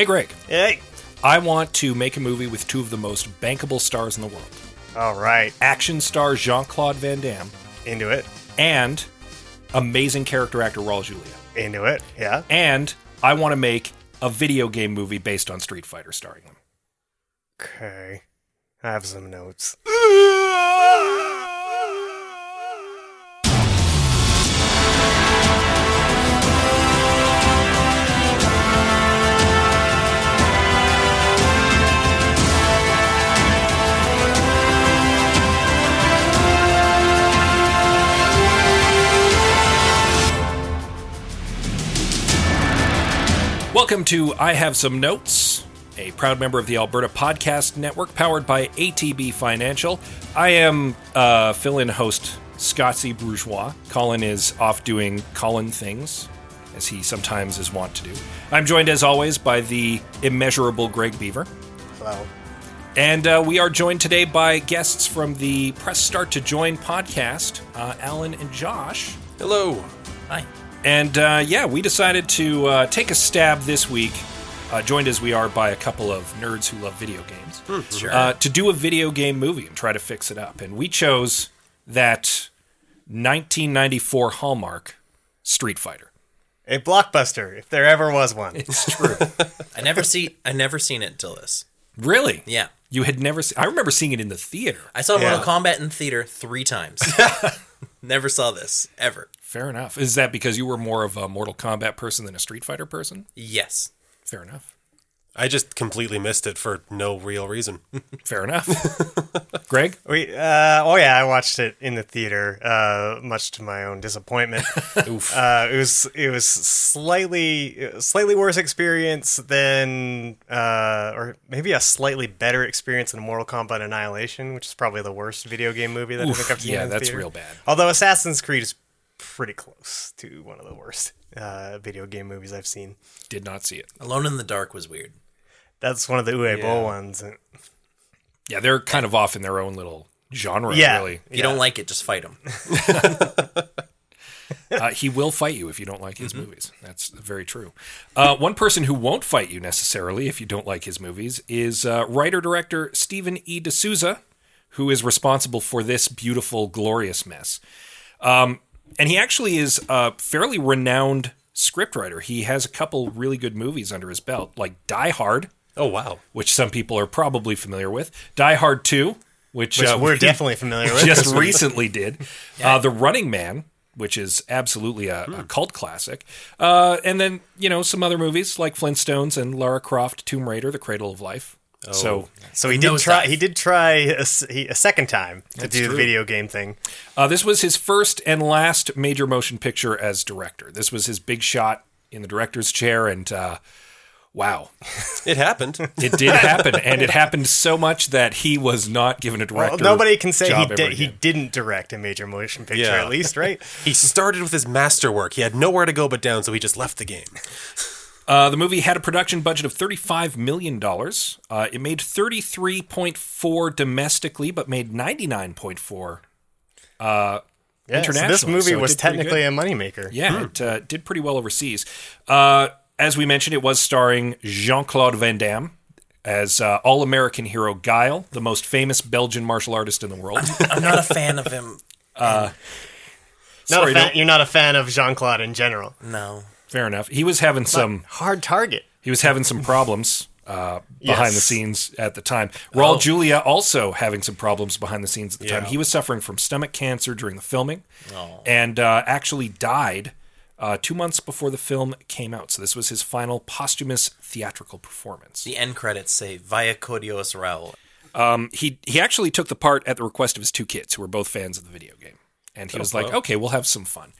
Hey, Greg. Hey. I want to make a movie with two of the most bankable stars in the world All right. action star Jean Claude Van Damme Into it. and amazing character actor Raul Julia. Into it. Yeah. And I want to make a video game movie based on Street Fighter starring them. Okay. I have some notes. Welcome to I Have Some Notes, a proud member of the Alberta Podcast Network powered by ATB Financial. I am uh, fill in host Scottsy Bourgeois. Colin is off doing Colin things, as he sometimes is wont to do. I'm joined, as always, by the immeasurable Greg Beaver. Hello. And uh, we are joined today by guests from the Press Start to Join podcast, uh, Alan and Josh. Hello. Hi. And uh, yeah, we decided to uh, take a stab this week, uh, joined as we are by a couple of nerds who love video games, Sure. uh, to do a video game movie and try to fix it up. And we chose that 1994 Hallmark Street Fighter. A blockbuster, if there ever was one. It's true. I never see. I never seen it until this. really? Yeah. You had never seen. I remember seeing it in the theater. I saw Yeah. Mortal Kombat in theater three times. never saw this ever. Fair enough. Is that because you were more of a Mortal Kombat person than a Street Fighter person? Yes. Fair enough. I just completely missed it for no real reason. Fair enough. Greg? We, uh, oh yeah, I watched it in the theater, uh, much to my own disappointment. Oof. uh, it was it was slightly slightly worse experience than, uh, or maybe a slightly better experience than Mortal Kombat Annihilation, which is probably the worst video game movie that I Oof, think I've seen. yeah, in the that's theater. real bad. Although Assassin's Creed is pretty close to one of the worst uh, video game movies I've seen. Did not see it. Alone in the Dark was weird. That's one of the Uwe Yeah. Boll ones. Yeah, they're kind of off in their own little genre, Yeah. really. If you don't like it, just fight him. Uh, he will fight you if you don't like his movies. That's very true. Uh, one person who won't fight you necessarily if you don't like his movies is uh, writer director Stephen E. D'Souza, who is responsible for this beautiful, glorious mess. Um, and he actually is a fairly renowned scriptwriter. He has a couple really good movies under his belt, like Die Hard, Oh wow. which some people are probably familiar with, Die Hard 2, which, Which uh, we're we definitely familiar with. just recently did. Uh, the Running Man, which is absolutely a, a cult classic. Uh, and then, you know, some other movies like Flintstones and Lara Croft, Tomb Raider, The Cradle of Life. So So he did Nosedive. try. He did try a, s- he- a second time to do true. the video game thing. uh, this was his first and last major motion picture as director. This was his big shot in the director's chair. And uh, wow, It happened. it did happen. and it happened so much that he was not given a Well, director. nobody can say he job did. He didn't direct a major motion picture, Yeah. at least, right? he started with his masterwork. He had nowhere to go but down, so he just left the game. Uh, the movie had a production budget of $35 million. Uh, it made 33.4 domestically, but made 99.4 uh, Yeah, so this movie so was technically a moneymaker. Yeah, it uh, did pretty well overseas. Uh, as we mentioned, it was starring Jean Claude Van Damme as uh, all American hero Guile, the most famous Belgian martial artist in the world. I'm not a fan of him. Not Sorry, a fan, don't- you're not a fan of Jean Claude in general. No. Fair enough. He was having some Hard target. he was having some problems uh, behind the scenes at the time. Raul Oh. Julia also having some problems behind the scenes at the time. He was suffering from stomach cancer during the filming, and uh, actually died uh, two months before the film came out. So this was his final posthumous theatrical performance. The end credits say Vaya con Dios Raul. He he actually took the part at the request of his two kids, who were both fans of the video game, and he was like, "Okay, we'll have some fun."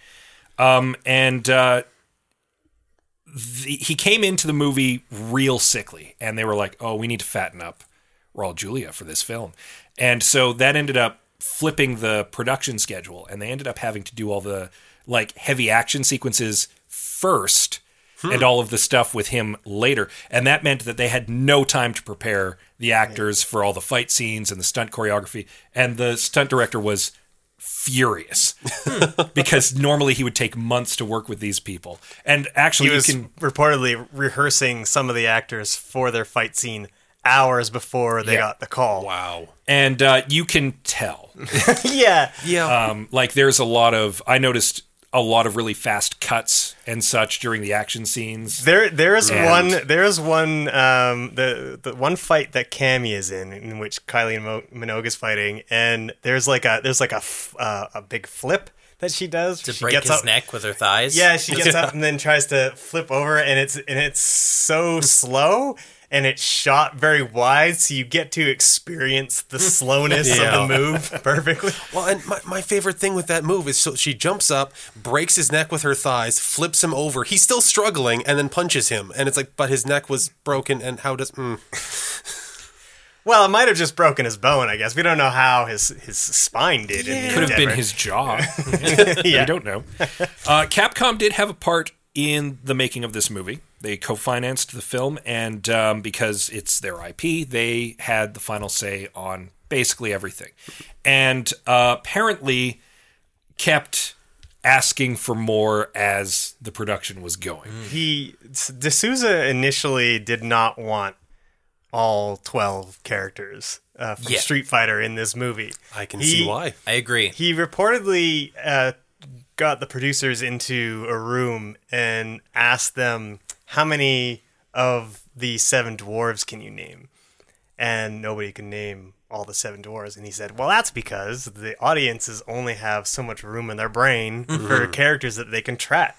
Um, and uh, the, he came into the movie real sickly, and they were like, "Oh, we need to fatten up Raul Julia for this film," and so that ended up flipping the production schedule, and they ended up having to do all the like heavy action sequences first. Hmm. And all of the stuff with him later. And that meant that they had no time to prepare the actors for all the fight scenes and the stunt choreography. And the stunt director was furious because normally he would take months to work with these people. And actually, He was you can reportedly rehearsing some of the actors for their fight scene hours before they Yeah. got the call. Wow. and uh, you can tell. yeah. Yeah. Um, like there's a lot of I noticed a lot of really fast cuts and such during the action scenes. There, there's And- one. There's one. Um, the the one fight that Cammy is in, in which Kylie Mo- Minogue is fighting, and there's like a there's like a f- uh, a big flip that she does. to she break gets his up, neck with her thighs. Yeah, she gets up and then tries to flip over, and it's and it's so slow, and it's shot very wide, so you get to experience the slowness Yeah. of the move perfectly. Well, and my, my favorite thing with that move is so she jumps up, breaks his neck with her thighs, flips him over. He's still struggling, and then punches him. And it's like, but his neck was broken, and how does? Mm. Well, it might have just broken his bone. I guess we don't know how his his spine did. in the Could have been his jaw. Yeah. I don't know. Uh, Capcom did have a part in the making of this movie. They co-financed the film, and um, because it's their IP, they had the final say on basically everything, and uh, apparently kept asking for more as the production was going. he de Souza initially did not want all 12 characters uh, from Yeah. Street Fighter in this movie. I can He- see why. I agree. He reportedly uh, got the producers into a room and asked them how many of the seven dwarves can you name? And nobody can name all the seven dwarves. And he said, Well, that's because the audiences only have so much room in their brain for characters that they can track.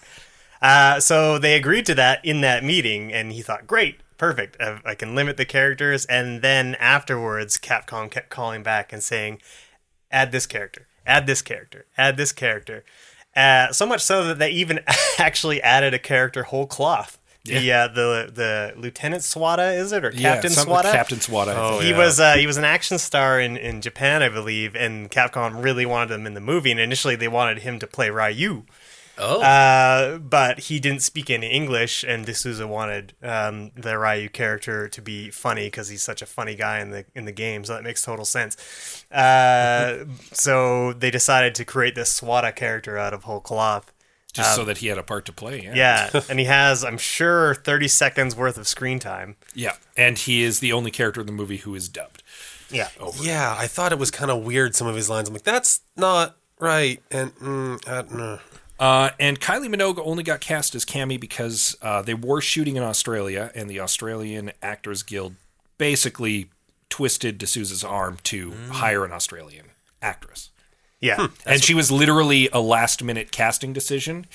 Uh, so they agreed to that in that meeting, and he thought, great, perfect. I, I can limit the characters. And then afterwards, Capcom kept calling back and saying, add this character, add this character, add this character. Uh, so much so that they even actually added a character whole cloth. The uh, the the Lieutenant Sawada is it or Captain something- Sawada? Captain Sawada. I Oh, he yeah. was uh, he was an action star in, in Japan, I believe, and Capcom really wanted him in the movie. And initially, they wanted him to play Ryu, Oh, uh, but he didn't speak any English, and de Souza wanted um, the Ryu character to be funny because he's such a funny guy in the in the game. So that makes total sense. Uh, so they decided to create this Sawada character out of whole cloth. Just so that he had a part to play. Yeah. Yeah, and he has, I'm sure, 30 seconds worth of screen time. Yeah. And he is the only character in the movie who is dubbed. Yeah. Yeah, I thought it was kind of weird. Some of his lines. I'm like, that's not right. And mm, uh, no. Uh, and Kylie Minogue only got cast as Cammy because uh, they were shooting in Australia, and the Australian Actors Guild basically twisted de Souza's arm to hire an Australian actress. Yeah. and she was literally a last minute casting decision.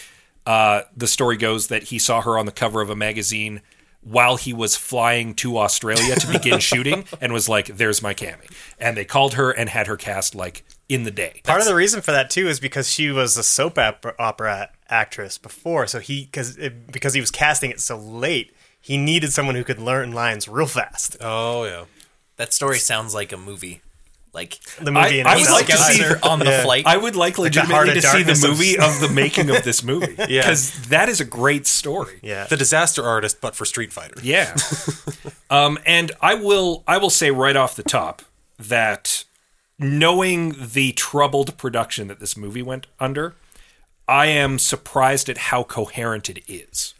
Uh, the story goes that he saw her on the cover of a magazine while he was flying to Australia to begin shooting and was like, there's my Cammy. And they called her and had her cast like in the day. Part of the reason for that too is because she was a soap opera, opera actress before, so he because because he was casting it so late, he needed someone who could learn lines real fast. Oh yeah. that story sounds like a movie. Like The movie I- I would like to see scouser on the Yeah. flight. I would like Like the Heart legitimately of to see the movie of the making of this movie. Yeah. Because that is a great story. yeah. The disaster artist, but for Street Fighter. Yeah. um, and I will I will say right off the top that knowing the troubled production that this movie went under, I am surprised at how coherent it is.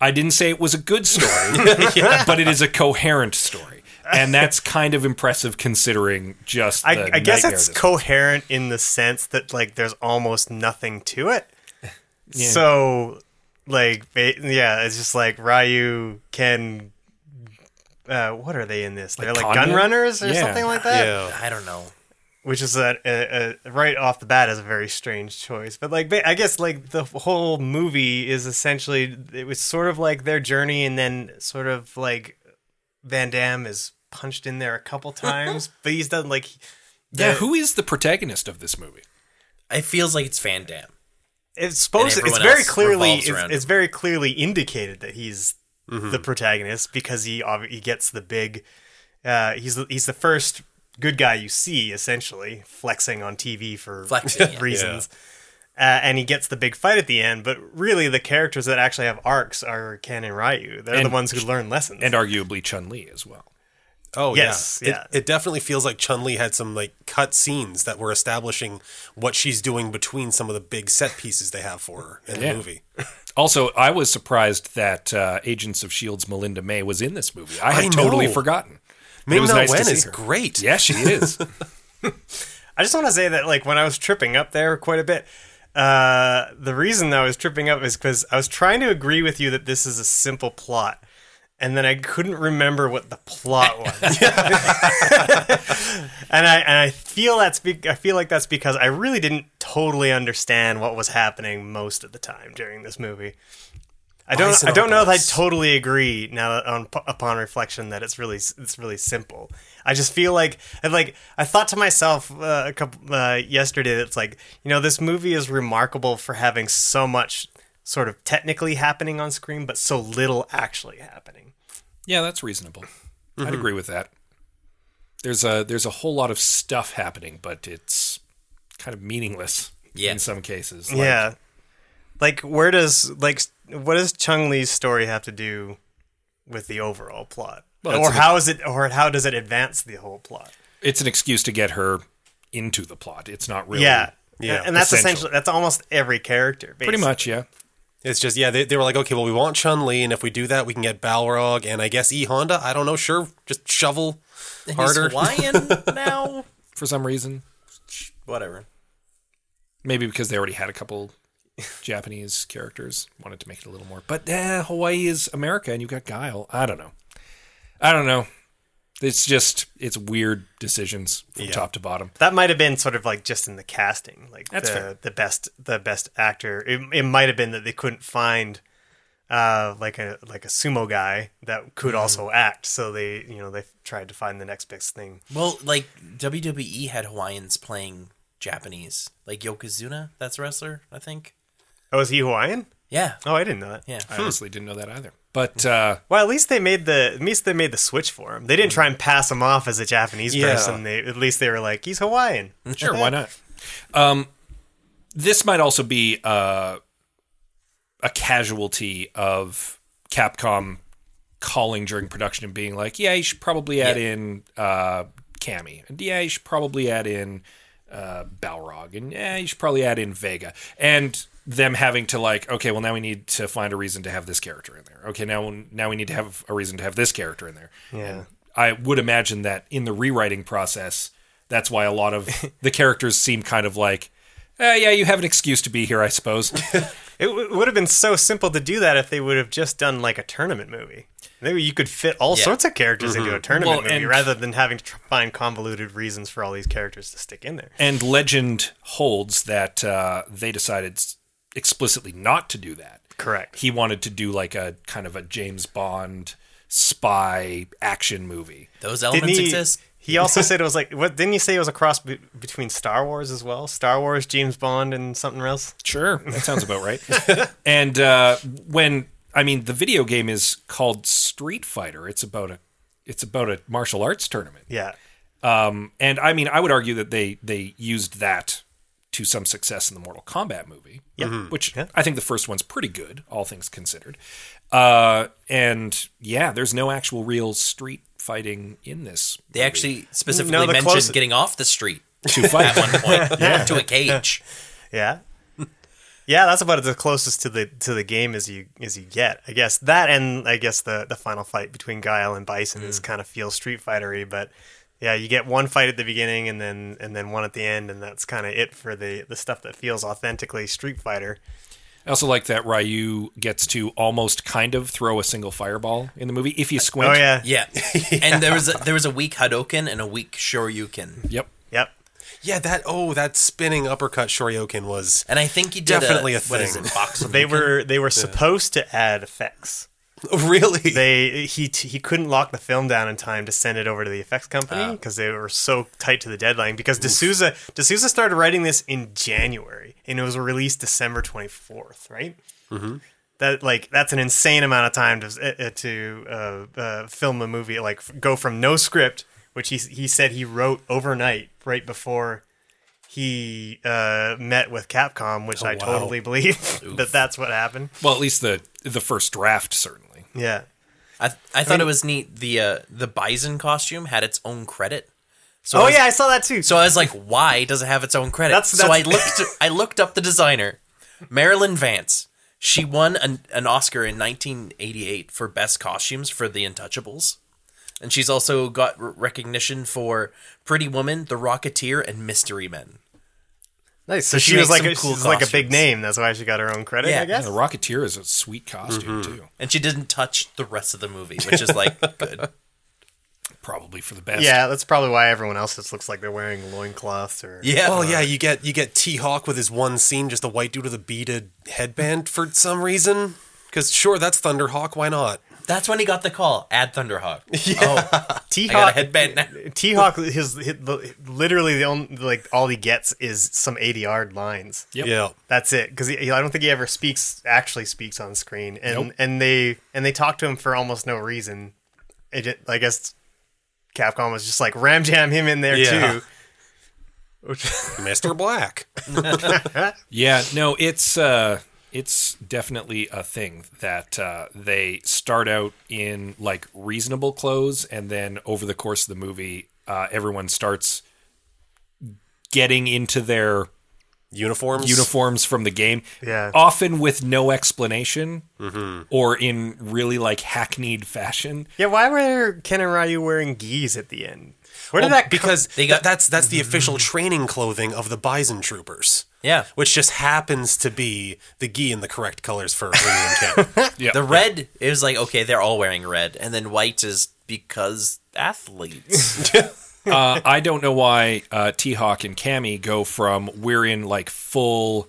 I didn't say it was a good story, but it is a coherent story. And that's kind of impressive considering just the I, I guess it's coherent in the sense that like there's almost nothing to it. Yeah. So like yeah, it's just like Ryu can uh, what are they in this? They're like con gun runners or Yeah. something like that. Yeah. I don't know. which is a, a, a right off the bat is a very strange choice. But like, I guess like the whole movie is essentially it was sort of like their journey, and then sort of like Van Damme is punched in there a couple times, but he's done like Yeah, who is the protagonist of this movie? It feels like it's Van Damme. it's supposed. To, it's very clearly it's, it's very clearly indicated that he's the protagonist because he he gets the big. Uh, he's the, he's the first good guy you see essentially flexing on TV for Flexing, yeah. Reasons. Uh, and he gets the big fight at the end, but really the characters that actually have arcs are Ken and Ryu. They're the ones who learn lessons. And arguably Chun Li as well. Oh Yes, yeah. yeah. It, it definitely feels like Chun Li had some like cut scenes that were establishing what she's doing between some of the big set pieces they have for her in Yeah. the movie. Also, I was surprised that uh, Agents of Shield's Melinda May was in this movie. I had I totally forgotten. It Ming Na nice to Wen is her. great. Yeah, she is. I just want to say that, like, when I was tripping up there quite a bit, uh, the reason that I was tripping up is because I was trying to agree with you that this is a simple plot, and then I couldn't remember what the plot was. and I and I feel that's be- I feel like that's because I really didn't totally understand what was happening most of the time during this movie. I don't. I don't know if I totally agree now that on, upon reflection that it's really it's really simple. I just feel like I like I thought to myself uh, a couple uh, yesterday it's like you know this movie is remarkable for having so much sort of technically happening on screen, but so little actually happening. yeah, that's reasonable. I'd agree with that. There's a there's a whole lot of stuff happening, but it's kind of meaningless Yeah. in some cases. Like, yeah, like where does like what does Chun Li's story have to do with the overall plot? Well, it's or an- how is it? Or how does it advance the whole plot? it's an excuse to get her into the plot. It's not really. Yeah, Yeah, and that's essential. essentially that's almost every character. pretty much. Yeah. It's just yeah, they, they were like, okay, well, we want Chun Li, and if we do that, we can get Balrog, and I guess E Honda. I don't know, sure, just shovel He's harder. Hawaiian now. For some reason, Whatever. maybe because they already had a couple Japanese characters, wanted to make it a little more. But eh, Hawaii is America, and you've got Guile. I don't know. I don't know. It's just it's weird decisions from Yeah. top to bottom. That might have been sort of like just in the casting, like That's the fair. the best the best actor. It, it might have been that they couldn't find uh like a like a sumo guy that could also act, so they you know they tried to find the next best thing. Well, like WWE had Hawaiians playing Japanese, like Yokozuna. That's a wrestler, I think. Oh, is he Hawaiian? Yeah, Oh, I didn't know that. yeah. I honestly didn't know that either. But uh, Well, at least they made the at least they made the switch for him. They didn't try and pass him off as a Japanese Yeah. person. They at least they were like he's Hawaiian. sure, why not? Um, this might also be uh, a casualty of Capcom calling during production and being like, "Yeah, you should probably add Yeah. in uh, Cammy, and yeah, you should probably add in uh, Balrog, and yeah, you should probably add in Vega," and them having to like, okay, well now we need to find a reason to have this character in there. Okay, now now we need to have a reason to have this character in there. Yeah. I would imagine that in the rewriting process, that's why a lot of the characters seem kind of like, eh, yeah, you have an excuse to be here, I suppose. It w- would have been so simple to do that if they would have just done like a tournament movie. Maybe you could fit all Yeah. sorts of characters into a tournament Well, movie and- rather than having to find convoluted reasons for all these characters to stick in there. and legend holds that uh, they decided s- explicitly not to do that. Correct. He wanted to do like a kind of a James Bond spy action movie. Those elements he? exist. He also said it was like what? Didn't you say it was a cross be- between Star Wars as well? Star Wars, James Bond, and something else. Sure, that sounds about right. and uh, when I mean the video game is called Street Fighter, it's about a it's about a martial arts tournament. Yeah. Um, and I mean, I would argue that they they used that to some success in the Mortal Kombat movie. Yeah. Mm-hmm. Which Yeah. I think the first one's pretty good, all things considered. Uh, and yeah, there's no actual real street fighting in this. They actually mm, specifically No, the mentioned close- getting off the street to fight. at one point to a cage. Yeah. Yeah, that's about the closest to the to the game as you as you get. I guess that and I guess the the final fight between Guile and Bison is mm. kind of feels Street Fightery, but yeah, you get one fight at the beginning and then and then one at the end, and that's kind of it for the the stuff that feels authentically Street Fighter. I also like that Ryu gets to almost kind of throw a single fireball in the movie if you squint. Oh yeah, Yeah. and there was a, there was a weak Hadouken and a weak Shoryuken, Yep. yep. Yeah, that oh, that spinning uppercut Shoryuken was and I think he did Definitely a, a what is thing. it box They were they were supposed to add effects. really. They he he couldn't lock the film down in time to send it over to the effects company Ah. because they were so tight to the deadline. Because de Souza D'Souza started writing this in January and it was released December twenty fourth, right? Mm-hmm. That like that's an insane amount of time to uh, to uh, uh, film a movie. Like f- go from no script, which he he said he wrote overnight right before he uh, met with Capcom, which I wow. totally believe that that's what happened. Well, at least the the first draft certainly. Yeah. I I thought it was neat. The uh, the bison costume had its own credit. So I Oh was- yeah, I saw that too. So I was like, why does it have its own credit? That's- so I looked I looked up the designer, Marilyn Vance. She won an, an Oscar in 1988 for best costumes for The Untouchables. And she's also got r- recognition for Pretty Woman, The Rocketeer, and Mystery Men. Nice. So she she, was like a, cool she's like a big name. That's why she got her own credit. Yeah. I guess. The Rocketeer is a sweet costume Mm-hmm. too. And she didn't touch the rest of the movie, which is like good. Probably for the best. Yeah, that's probably why everyone else just looks like they're wearing loincloths or Yeah. Well, yeah, you get you get T Hawk with his one scene, just a white dude with a beaded headband for some reason. Because sure, that's Thunderhawk. Why not? That's when he got the call. Add Thunderhawk. Oh, T I got a Hawk. headband now. T Hawk, his, his literally the only like all he gets is some eighty yard lines. Yep. Yeah. That's it. Because I don't think he ever speaks actually speaks on screen, and Nope. and they and they talk to him for almost no reason. It, I guess Capcom was just like ram jam him in there Yeah. too. Mr. Black. Yeah, no, it's uh it's definitely a thing that uh, they start out in like reasonable clothes, and then over the course of the movie, uh, everyone starts getting into their Uniforms. uniforms from the game. Yeah. often with no explanation, or in really like hackneyed fashion. yeah, why were Ken and Ryu wearing gis at the end? Where did Well, that because They got- th- that's that's the official training clothing of the Bison Troopers. Yeah. Which just happens to be the gi in the correct colors for Ryu and Ken. Yeah, The red it was like okay, they're all wearing red, and then white is because athletes. uh, I don't know why uh, T Hawk and Cammy go from we're in like full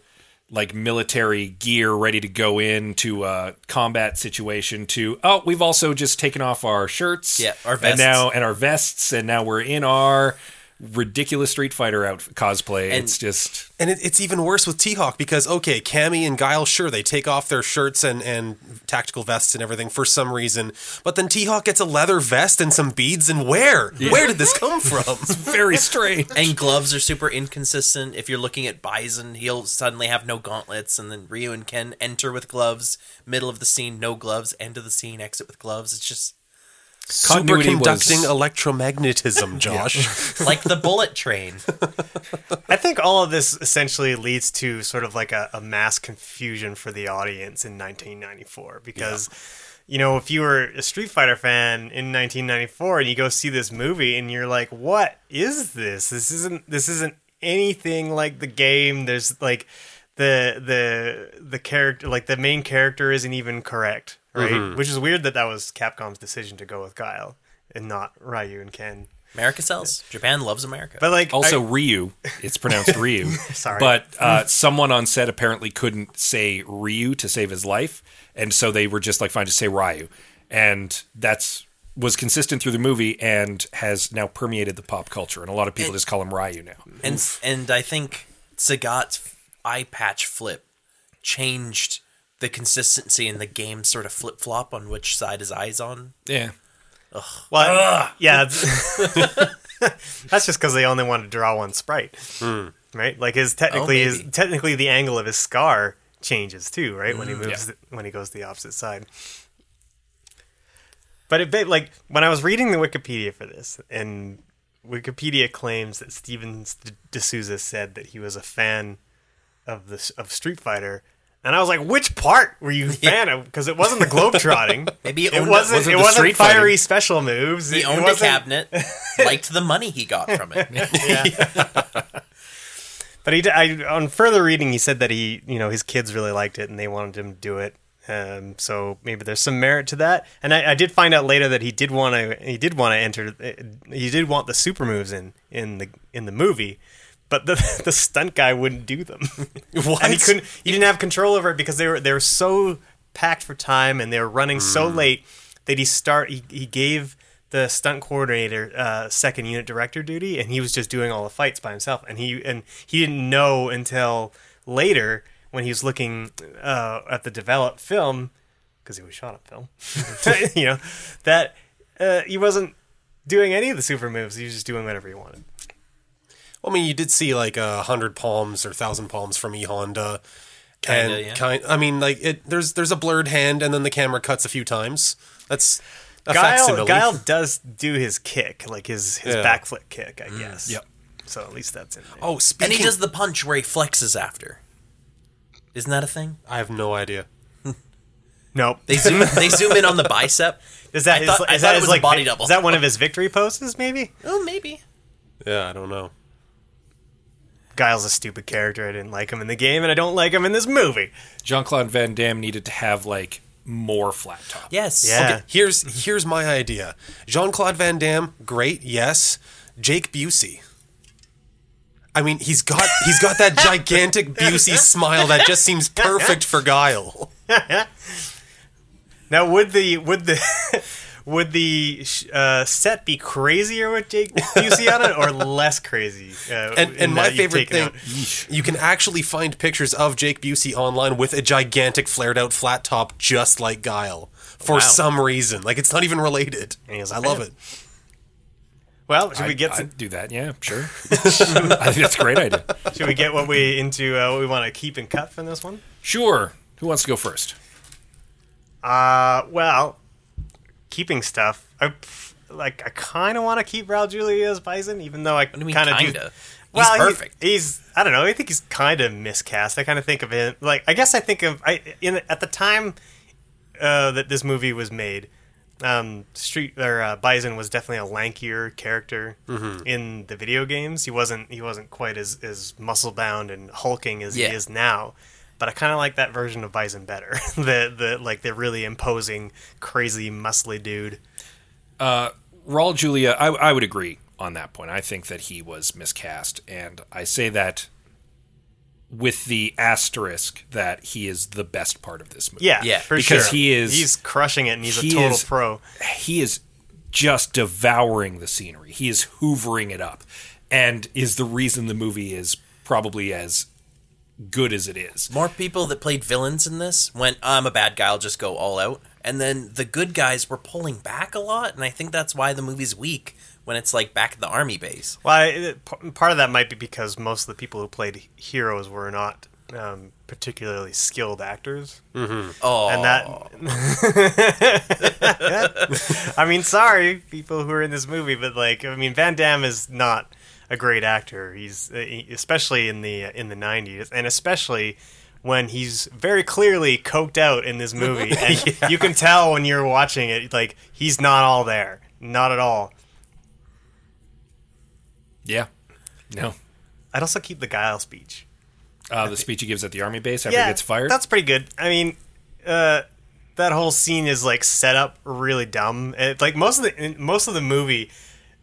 like military gear ready to go into a combat situation to oh we've also just taken off our shirts Yeah, our and now and our vests and now we're in our ridiculous Street Fighter out cosplay. And- it's just And it, it's even worse with T-Hawk because okay, Cammy and Guile, sure they take off their shirts and, and tactical vests and everything for some reason, but then T-Hawk gets a leather vest and some beads. And where? Where did this come from? very strange. and gloves are super inconsistent. If you're looking at Bison, he'll suddenly have no gauntlets, and then Ryu and Ken enter with gloves. Middle of the scene, no gloves. End of the scene, exit with gloves. It's just Continuity was- Superconducting electromagnetism, Josh. like the bullet train. I think all of this essentially leads to sort of like a, a mass confusion for the audience in 1994 because. You know, if you were a Street Fighter fan in 1994 and you go see this movie and you're like, "What is this? This isn't this isn't anything like the game." There's like the the the character like the main character isn't even correct, right? Which is weird that that was Capcom's decision to go with Guile and not Ryu and Ken. America sells. Japan loves America. But like Also, I- Ryu. It's pronounced Ryu. Sorry. But uh, someone on set apparently couldn't say Ryu to save his life, and so they were just like, "Fine, just say Ryu," and that's was consistent through the movie and has now permeated the pop culture, and a lot of people just call him Ryu now. and and I think Sagat's eye patch flip changed the consistency in the game sort of flip flop on which side his eyes on. Yeah, Well, yeah, that's just because they only want to draw one sprite, hmm. right? Like his technically oh, his technically the angle of his scar changes too, right? When he mm, moves Yeah. when he goes the opposite side. But it bit like when I was reading the Wikipedia for this, and Wikipedia claims that Steven de Souza said that he was a fan of the of Street Fighter. And I was like, which part were you a fan of? Because it wasn't the globetrotting. Maybe he it wasn't. wasn't it wasn't fiery fighting. special moves. He It- it owned a cabinet, liked the money he got from it. yeah. But he, I, on further reading, he said that he, you know, his kids really liked it and they wanted him to do it. Um, so maybe there's some merit to that. And I, I did find out later that he did want to, he did want to enter, he did want the super moves in in the in the movie, but the the stunt guy wouldn't do them. What? and he couldn't, he didn't have control over it because they were they were so packed for time and they were running so late that he start he, he gave the stunt coordinator uh, second unit director duty and he was just doing all the fights by himself and he and he didn't know until later when he was looking uh, at the developed film because he was shot on film you know that uh, he wasn't doing any of the super moves he was just doing whatever he wanted I mean, you did see like a hundred palms or thousand palms from E Honda, Kinda, and yeah. kind. I mean, like it. There's there's a blurred hand, and then the camera cuts a few times. That's a Guile, facsimile. Guile does do his kick, like his, his Yeah. backflip kick, I mm, guess. Yep. So at least that's in there. Oh, And he does the punch where he flexes after. Isn't that a thing? I have no idea. nope. They zoom they zoom in on the bicep. Is that I his, thought- I is thought that it his, was a like body double. Is that one of his victory poses? Maybe. Oh, maybe. Yeah, I don't know. Guile's a stupid character. I didn't like him in the game, and I don't like him in this movie. Jean Claude Van Damme needed to have like more flat top. Yes. Yeah. Okay, here's here's my idea. Jean Claude Van Damme, great, yes. Jake Busey. I mean, he's got he's got that gigantic Busey smile that just seems perfect for Guile. Now, would the would the would the uh, set be crazier with Jake Busey on it, or less crazy? Uh, And, and my favorite thing, out? you can actually find pictures of Jake Busey online with a gigantic flared out flat top, just like Guile, for Wow. some reason. Like it's not even related. I he was a I love it. Well, should we I'd- get to, I'd do that? Yeah, sure. I think that's a great idea. should we get what we into uh, what we want to keep and cut from this one? Sure. Who wants to go first? Uh, well, keeping stuff. I like. I kind of want to keep Raul Julia as Bison, even though I What do you mean, kind of do. Well, He's he- perfect. he's. I don't know. I think he's kind of miscast. I kind of think of him like. I guess I think of. I in at the time uh, that this movie was made. Um, Street or uh, Bison was definitely a lankier character Mm-hmm. in the video games. He wasn't. He wasn't quite as as muscle bound and hulking as Yeah. he is now. But I kind of like that version of Bison better. the the like the really imposing, crazy, muscly dude. Uh, Raul Julia, I, I would agree on that point. I think that he was miscast, and I say that with the asterisk that he is the best part of this movie. Yeah, Yeah, for because sure. he is- he's crushing it, and he's he a total is- pro. he is just devouring the scenery. He is hoovering it up, and is the reason the movie is probably as good as it is. More people that played villains in this went, I'm a bad guy, I'll just go all out. And then the good guys were pulling back a lot, and I think that's why the movie's weak when it's like back at the army base. Well, I, it- p- part of that might be because most of the people who played heroes were not um, particularly skilled actors, Oh, and that. I mean, sorry, people who are in this movie, but like, I mean, Van Damme is not a great actor. He's uh, especially in the in the '90s, and especially. When he's very clearly coked out in this movie, and you can tell when you're watching it, like he's not all there, not at all. Yeah. No. I'd also keep the Guile speech. Uh, the speech he gives at the army base after he gets fired. That's pretty good. I mean, uh, that whole scene is like set up really dumb. It, like most of the most of the movie, uh,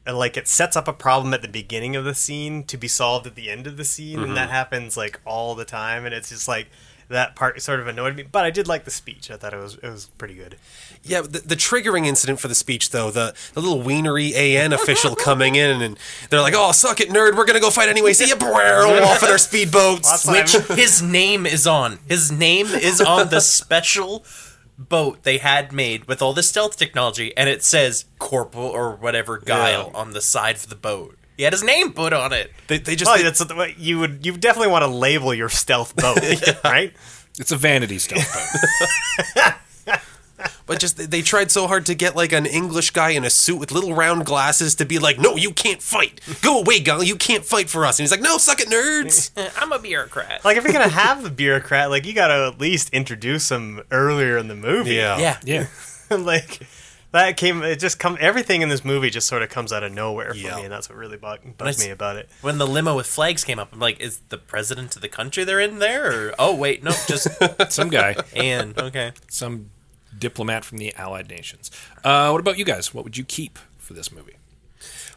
like it sets up a problem at the beginning of the scene to be solved at the end of the scene, and Mm-hmm. that happens like all the time. And it's just like that part sort of annoyed me. But I did like the speech. I thought it was it was pretty good. Yeah, the, the triggering incident for the speech, though, the, the little wienery AN official coming in and they're like, "Oh, suck it, nerd! We're gonna go fight anyway." See you, off in our speedboats. Which his name is on. His name is on the special boat they had made with all the stealth technology, and it says Corporal or whatever Guile Yeah. on the side of the boat. He had his name put on it. They, they just well, they, that's you would you definitely want to label your stealth boat, right? It's a vanity stealth boat. but just they, they tried so hard to get like an English guy in a suit with little round glasses to be like, "No, you can't fight. Go away, Guile. You can't fight for us." And he's like, "No, suck it, nerds." I'm a bureaucrat. Like if you're gonna have a bureaucrat, like you got to at least introduce him earlier in the movie. Yeah. yeah. Yeah. like that came it just come everything in this movie just sort of comes out of nowhere for Yeah. me and that's what really bug, bugs me about it When the limo with flags came up, I'm like, is the president of the country they're in there? Or oh wait, no, just Some guy, and okay. some diplomat from the Allied nations. Uh, what about you guys? What would you keep for this movie?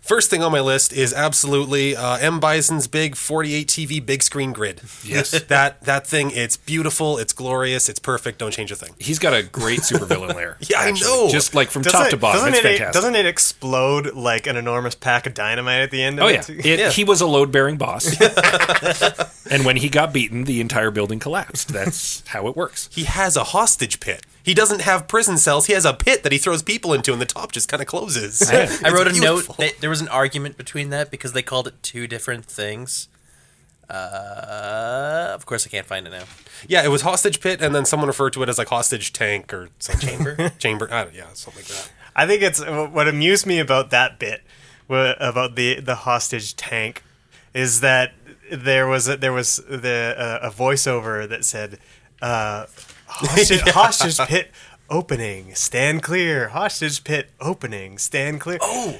First thing on my list is absolutely uh, M Bison's big 48 TV big screen grid. Yes. that that thing, it's beautiful, it's glorious, it's perfect. Don't change a thing. He's got a great supervillain lair. Yeah, I know. Just like from Doesn't top it- to bottom. doesn't It's it, fantastic. doesn't it explode like an enormous pack of dynamite at the end of Oh it yeah, too? It- Yeah. he was a load-bearing boss, and when he got beaten, the entire building collapsed. That's how it works. He has a hostage pit. He doesn't have prison cells. He has a pit that he throws people into, and the top just kind of closes. Yeah. I wrote a beautiful. note that there was an argument between that because they called it two different things. Uh, of course, I can't find it now. Yeah, it was hostage pit, and then someone referred to it as like hostage tank or some chamber. chamber, I don't, yeah, something like that. I think it's what amused me about that bit about the the hostage tank is that there was a, there was the uh, a voiceover that said uh, hostage, hostage pit opening. Stand clear. Hostage pit opening. Stand clear. Oh,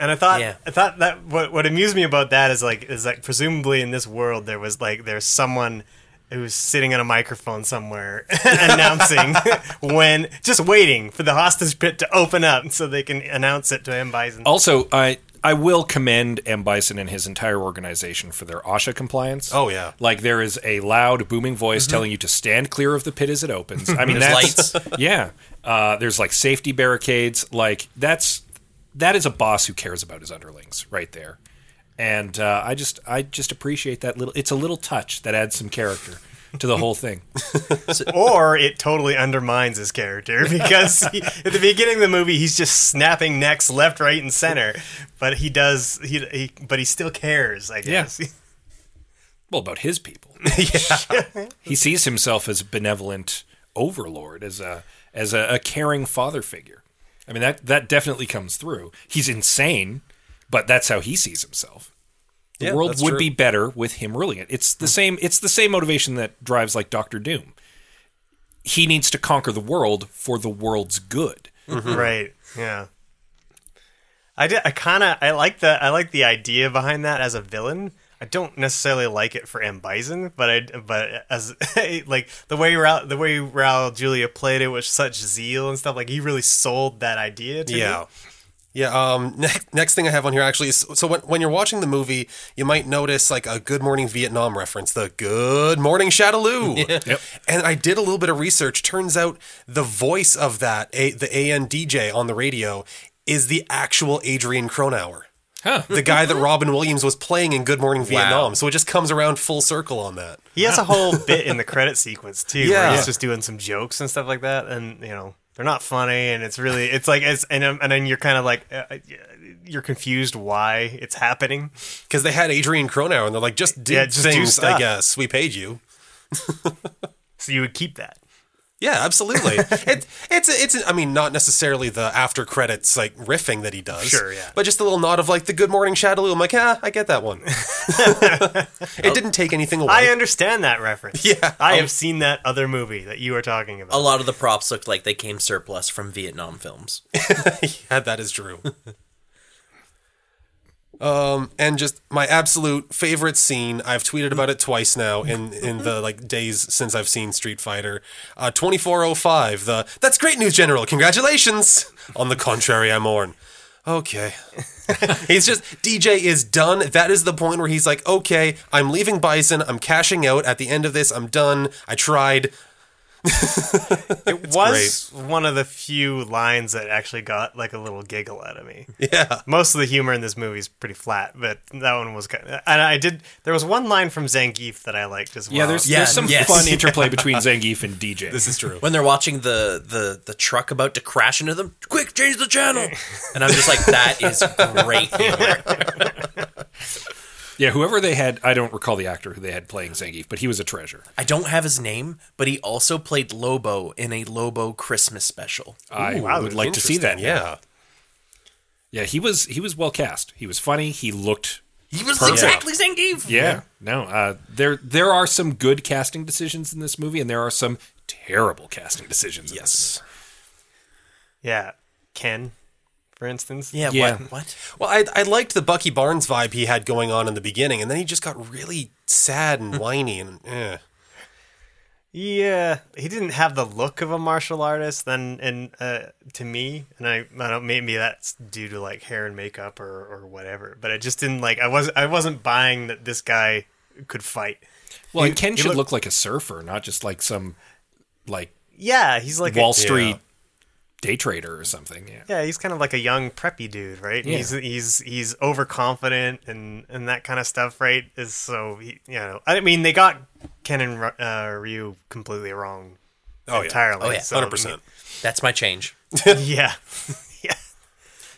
and I thought Yeah. I thought that what what amused me about that is like is like presumably in this world there was like there's someone who's sitting on a microphone somewhere announcing when just waiting for the hostage pit to open up so they can announce it to M Bison. Also, I I will commend M Bison and his entire organization for their OSHA compliance. Oh, yeah. like there is a loud booming voice telling you to stand clear of the pit as it opens. I mean, There's that's yeah. Uh, there's like safety barricades. Like that's that is a boss who cares about his underlings right there. And uh, I just I just appreciate that little. It's a little touch that adds some character to the whole thing. or it totally undermines his character because he, at the beginning of the movie he's just snapping necks left, right, and center, but he does he, he but he still cares. I guess. well about his people. yeah. he sees himself as a benevolent overlord, as a as a, a caring father figure. I mean that that definitely comes through. He's insane, but that's how he sees himself. The Yeah, world would true. be better with him ruling it. It's the hmm. same it's the same motivation that drives like Doctor Doom. He needs to conquer the world for the world's good. Mm-hmm. Right. Yeah. I did. I kind of. I like the. I like the idea behind that as a villain. I don't necessarily like it for M Bison, but I. But as like the way Raul, the way Raul Julia played it with such zeal and stuff, like he really sold that idea to Yeah. me. Yeah. Um. Next, next thing I have on here actually is so when, when you're watching the movie, you might notice like a Good Morning Vietnam reference, the Good Morning Shadaloo. Yep. And I did a little bit of research. Turns out the voice of that, a, the AN DJ on the radio, is the actual Adrian Cronauer. Huh. The guy that Robin Williams was playing in Good Morning Vietnam. So it just comes around full circle on that. He has a whole bit in the credit sequence too, where Yeah. he's just doing some jokes and stuff like that, and you know they're not funny, and it's really it's like it's and um, and then you're kind of like uh, you're confused why it's happening. Because they had Adrian Cronauer and they're like, just do Yeah, just do things, I guess. We paid you. So you would keep that. Yeah, absolutely. it, it's it's I mean not necessarily the after credits like riffing that he does. Sure, yeah. But just a little nod of like the Good Morning Shadaloo. I'm like, yeah, I get that one. it didn't take anything away. I understand that reference. Yeah. I have um, seen that other movie that you are talking about. a lot of the props looked like they came surplus from Vietnam films. yeah, that is true. Um, and just my absolute favorite scene. I've tweeted about it twice now in in the like days since I've seen Street Fighter. Uh, twenty four oh five. The that's great news, General. Congratulations. On the contrary, I mourn. Okay. he's just DJ is done. That is the point where he's like, okay, I'm leaving Bison. I'm cashing out. At the end of this, I'm done. I tried. it was one of the few lines that actually got like a little giggle out of me. Yeah. Most of the humor in this movie is pretty flat, but that one was kind of, and I did there was one line from Zangief that I liked as well. Yeah, there's Yeah, there's some yes. fun interplay between Zangief and DJ. This is true. When they're watching the, the, the truck about to crash into them, quick, change the channel. And I'm just like, that is great humor. yeah, whoever they had, I don't recall the actor who they had playing Zangief, but he was a treasure. I don't have his name, but he also played Lobo in a Lobo Christmas special. I wow, would like to see that. Yeah. Yeah, he was he was well cast. He was funny. He looked He was Perfect. exactly Zangief. yeah. No, uh, there there are some good casting decisions in this movie, and there are some terrible casting decisions. In this Yes. yeah, Ken, for instance. Yeah, Yeah. what? What? Well, I, I liked the Bucky Barnes vibe he had going on in the beginning, and then he just got really sad and whiny and eh. Yeah, he didn't have the look of a martial artist. Then, and uh, to me, and I, I don't maybe that's due to like hair and makeup or, or whatever. But I just didn't like. I was I wasn't buying that this guy could fight. Well, He- and Ken he should looked- look like a surfer, not just like some like Yeah, he's like Wall a, Street day trader or something. Yeah. Yeah, he's kind of like a young preppy dude, right? Yeah. He's he's he's overconfident and and that kind of stuff, right? Is so he, you know. I mean, they got Ken and uh, Ryu completely wrong Oh, yeah. entirely. Oh, yeah. so, I 100%. That's my change. yeah, yeah.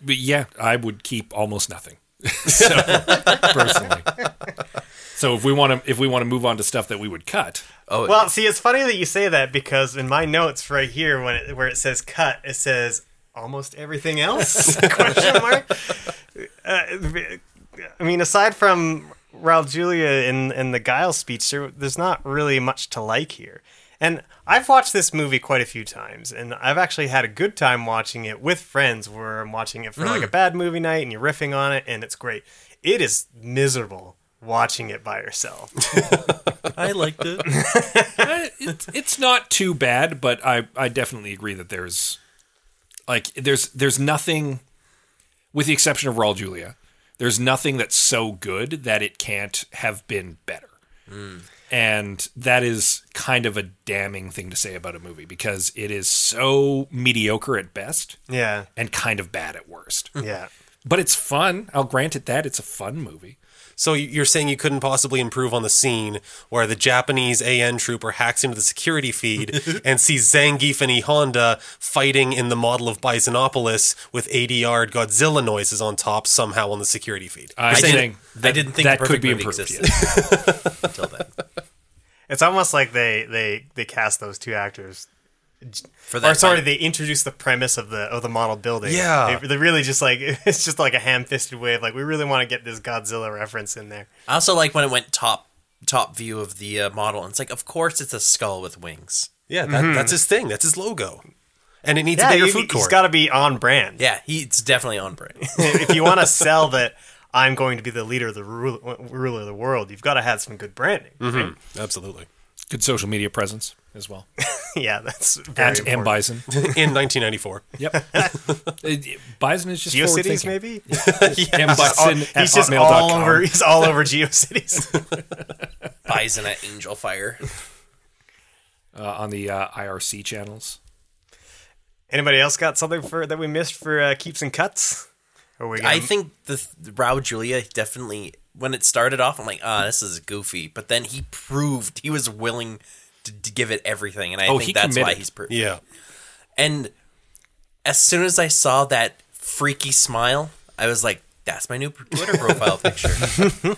But yeah, I would keep almost nothing personally. So if we want to if we want to move on to stuff that we would cut, Oh, Well, see, it's funny that you say that because in my notes right here, when it, where it says cut, it says almost everything else? Question mark. Uh, I mean, aside from Raul Julia in in the Guile speech, there, there's not really much to like here. And I've watched this movie quite a few times, and I've actually had a good time watching it with friends. Where I'm watching it for like a bad movie night, and you're riffing on it, and it's great. It is miserable watching it by yourself. I liked it. Eh, it's it's not too bad, but I I definitely agree that there's like there's there's nothing with the exception of Raul Julia. There's nothing that's so good that it can't have been better. And that is kind of a damning thing to say about a movie because it is so mediocre at best yeah, and kind of bad at worst. yeah. But it's fun. I'll grant it that. It's a fun movie. So you're saying you couldn't possibly improve on the scene where the Japanese AN trooper hacks into the security feed and sees Zangief and E Honda fighting in the model of Bisonopolis with 80 yard Godzilla noises on top somehow on the security feed. I'm didn't- saying that, I didn't think that could be improved. existed until then. It's almost like they they they cast those two actors. For that or sorry, fight. they introduced the premise of the of the model building. Yeah. they, they really just like it's just like a ham-fisted way of like we really want to get this Godzilla reference in there. I also like when it went top top view of the uh, model. And it's like, of course, it's a skull with wings. Yeah, that, that's his thing. That's his logo. And it needs Yeah, a bigger he, food has got to be on brand. Yeah, he, it's definitely on brand. if you want to sell that I'm going to be the leader of the ruler, ruler of the world, you've got to have some good branding. right? Absolutely. Good social media presence as well. yeah, that's very At M important. Bison. In 1994. Yep. Bison is just forward GeoCities, maybe. M All- Bison at he's just hotmail.com. all over. He's all over GeoCities. Bison at Angelfire. uh, on the uh, IRC channels. Anybody else got something for that we missed for uh, keeps and cuts? Or we I gonna- think the, the Raul Julia definitely when it started off, I'm like, ah, this is goofy. But then he proved he was willing to, to give it everything, and I Oh, think that's why he's proved. Yeah. And as soon as I saw that freaky smile, I was like, that's my new Twitter profile picture,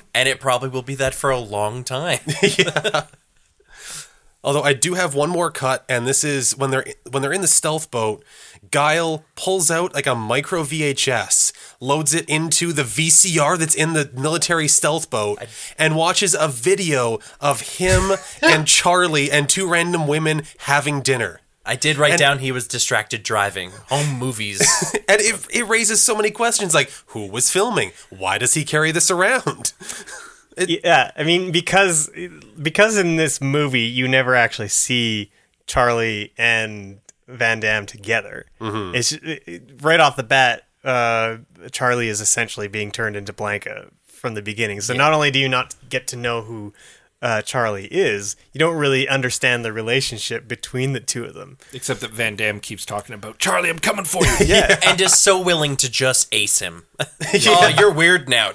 and it probably will be that for a long time. Although I do have one more cut, and this is when they're when they're in the stealth boat. Guile pulls out like a micro VHS, loads it into the VCR that's in the military stealth boat, and watches a video of him and Charlie and two random women having dinner. I did write And- down he was distracted driving home movies. And it, it raises so many questions like who was filming? Why does he carry this around? Yeah, I mean because because in this movie you never actually see Charlie and Van Damme together. It's it- it- right off the bat. Uh, Charlie is essentially being turned into Blanka from the beginning. So not only do you not get to know who uh, Charlie is, you don't really understand the relationship between the two of them. Except that Van Damme keeps talking about Charlie, I'm coming for you. Yeah, and is so willing to just ace him. Oh, you're weird now.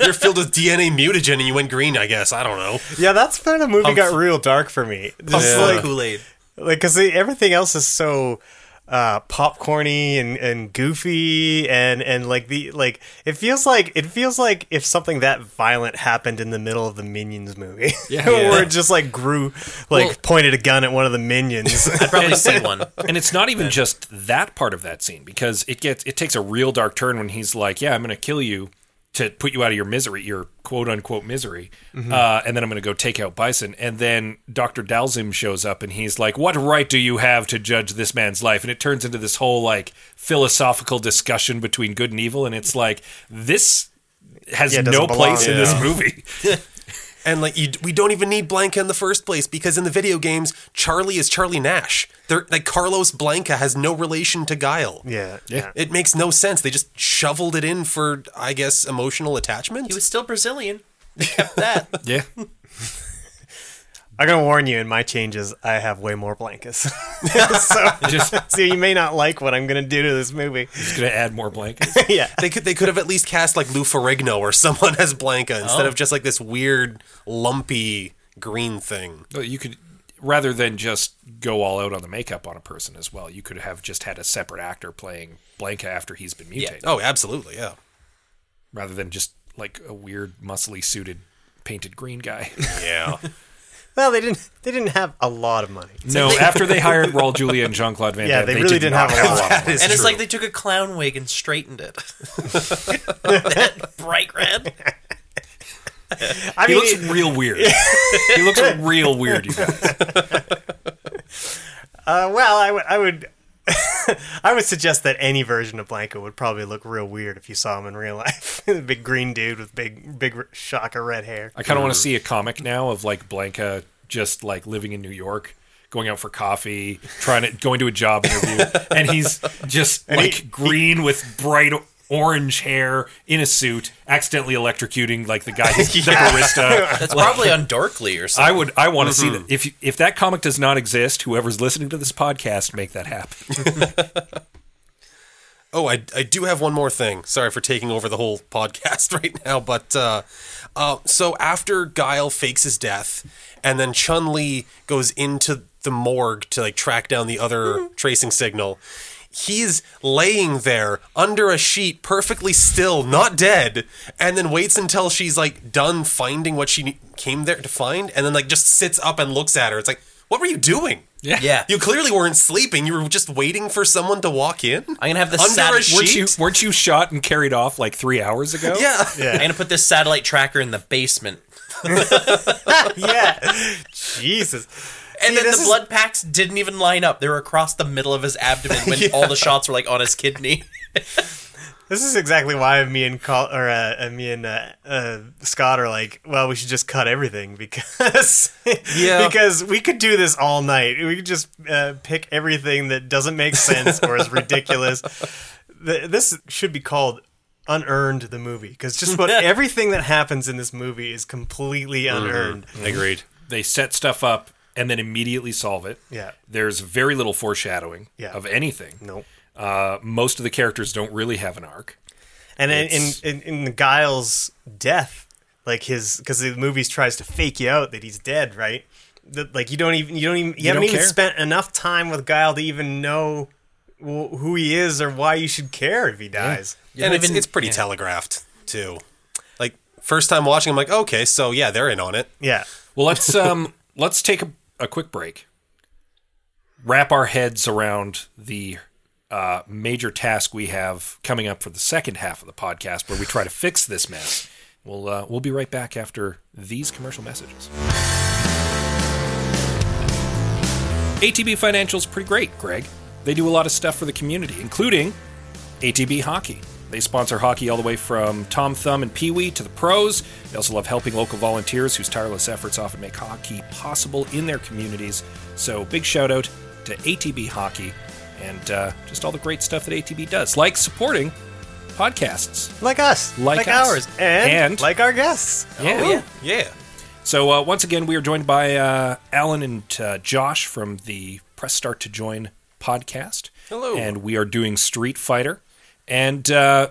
You're filled with DNA mutagen and you went green, I guess. I don't know. yeah. That's when the movie Pump- got real dark for me. Just Yeah. like Kool Aid. like because everything else is so uh popcorny and and goofy and and like the like it feels like it feels like if something that violent happened in the middle of the minions movie Yeah. where it just like grew like Well- pointed a gun at one of the minions I'd probably see one. and it's not even just that part of that scene because it gets it takes a real dark turn when he's like, "Yeah, I'm going to kill you to put you out of your misery, your quote unquote misery, uh, and then I'm going to go take out Bison." And then Doctor Dhalsim shows up and he's like, "What right do you have to judge this man's life?" And it turns into this whole like philosophical discussion between good and evil, and it's like this has Yeah, no place belong. in this movie. And like you, we don't even need Blanka in the first place because in the video games, Charlie is Charlie Nash. They're like Carlos Blanka has no relation to Guile. yeah Yeah. It makes no sense. They just shoveled it in for, I guess, emotional attachment. He was still Brazilian. They kept that. yeah, i'm gonna warn you in my changes i have way more Blankas so just so you may not like what i'm gonna do to this movie just going to add more Blankas. yeah they could they could have at least cast like Lou Ferrigno or someone as Blanka instead Oh. of just like this weird lumpy green thing. Well, you could rather than just go all out on the makeup on a person as well. You could have just had a separate actor playing Blanka after he's been mutated. Oh, absolutely, yeah. rather than just like a weird, muscly suited, painted green guy. Yeah. Well, they didn't. They didn't have a lot of money. no, after they hired Raul Julia and Jean Claude Van Yeah, Damme, they they really did didn't not have a lot. of money. is and it's true. like they took a clown wig and straightened it. that bright red. I He mean, looks real weird. he looks real weird, you guys. uh, well, I would. I would. I would suggest that any version of Blanco would probably look real weird if you saw him in real life. A big green dude with big, big shock of red hair. I kind of want to see a comic now of like Blanka just like living in New York, going out for coffee, trying to going to a job interview, and he's just like he- green with bright orange hair in a suit, accidentally electrocuting like the guy, the barista. That's probably on Darkly or something. I would, I want to see mm-hmm. that. If if that comic does not exist, whoever's listening to this podcast, make that happen. Oh, I, I do have one more thing. Sorry for taking over the whole podcast right now, but uh, uh, so after Guile fakes his death, and then Chun Li goes into the morgue to like track down the other tracing signal. He's laying there under a sheet, perfectly still, not dead, and then waits until she's like done finding what she came there to find, and then like just sits up and looks at her. It's like, what were you doing? Yeah. You clearly weren't sleeping. You were just waiting for someone to walk in. I'm gonna have the under sat- a sheet. weren't you weren't you shot and carried off like three hours ago? Yeah. I'm gonna put this satellite tracker in the basement. yeah, Jesus. And See, then the is- blood packs didn't even line up. They were across the middle of his abdomen when all the shots were like on his kidney. This is exactly why me and Col- or uh, uh, me and uh, uh, Scott are like, well, we should just cut everything because Yeah. because we could do this all night. We could just uh, pick everything that doesn't make sense or is ridiculous. The, this should be called unearned the movie because just what everything that happens in this movie is completely unearned. Agreed. They set stuff up and then immediately solve it. Yeah. There's very little foreshadowing Yeah. of anything. Nope. Uh, most of the characters don't really have an arc. And in, in, It's- in, in Guile's death, like his, because the movie tries to fake you out that he's dead, right? That, like you don't even, you don't even, you, haven't even care. spent enough time with Guile to even know wh- who he is or why you should care if he dies. You and it's, even- it's pretty yeah. telegraphed too. Like first time watching, I'm like, okay, so yeah, they're in on it. Yeah. Well, let's um, let's take a, a quick break. Wrap our heads around the uh, major task we have coming up for the second half of the podcast, where we try to fix this mess. We'll uh, we'll be right back after these commercial messages. ATB Financial's pretty great, Greg. They do a lot of stuff for the community, including ATB Hockey. They sponsor hockey all the way from Tom Thumb and Pee Wee to the pros. They also love helping local volunteers whose tireless efforts often make hockey possible in their communities. So, big shout out to ATB Hockey and uh, just all the great stuff that ATB does, like supporting podcasts. Like us. Like us. ours. And, And- like our guests. Yeah. yeah. Yeah. So, uh, once again, we are joined by uh, Alan and uh, Josh from the Press Start to Join podcast. Hello. And we are doing Street Fighter. And uh,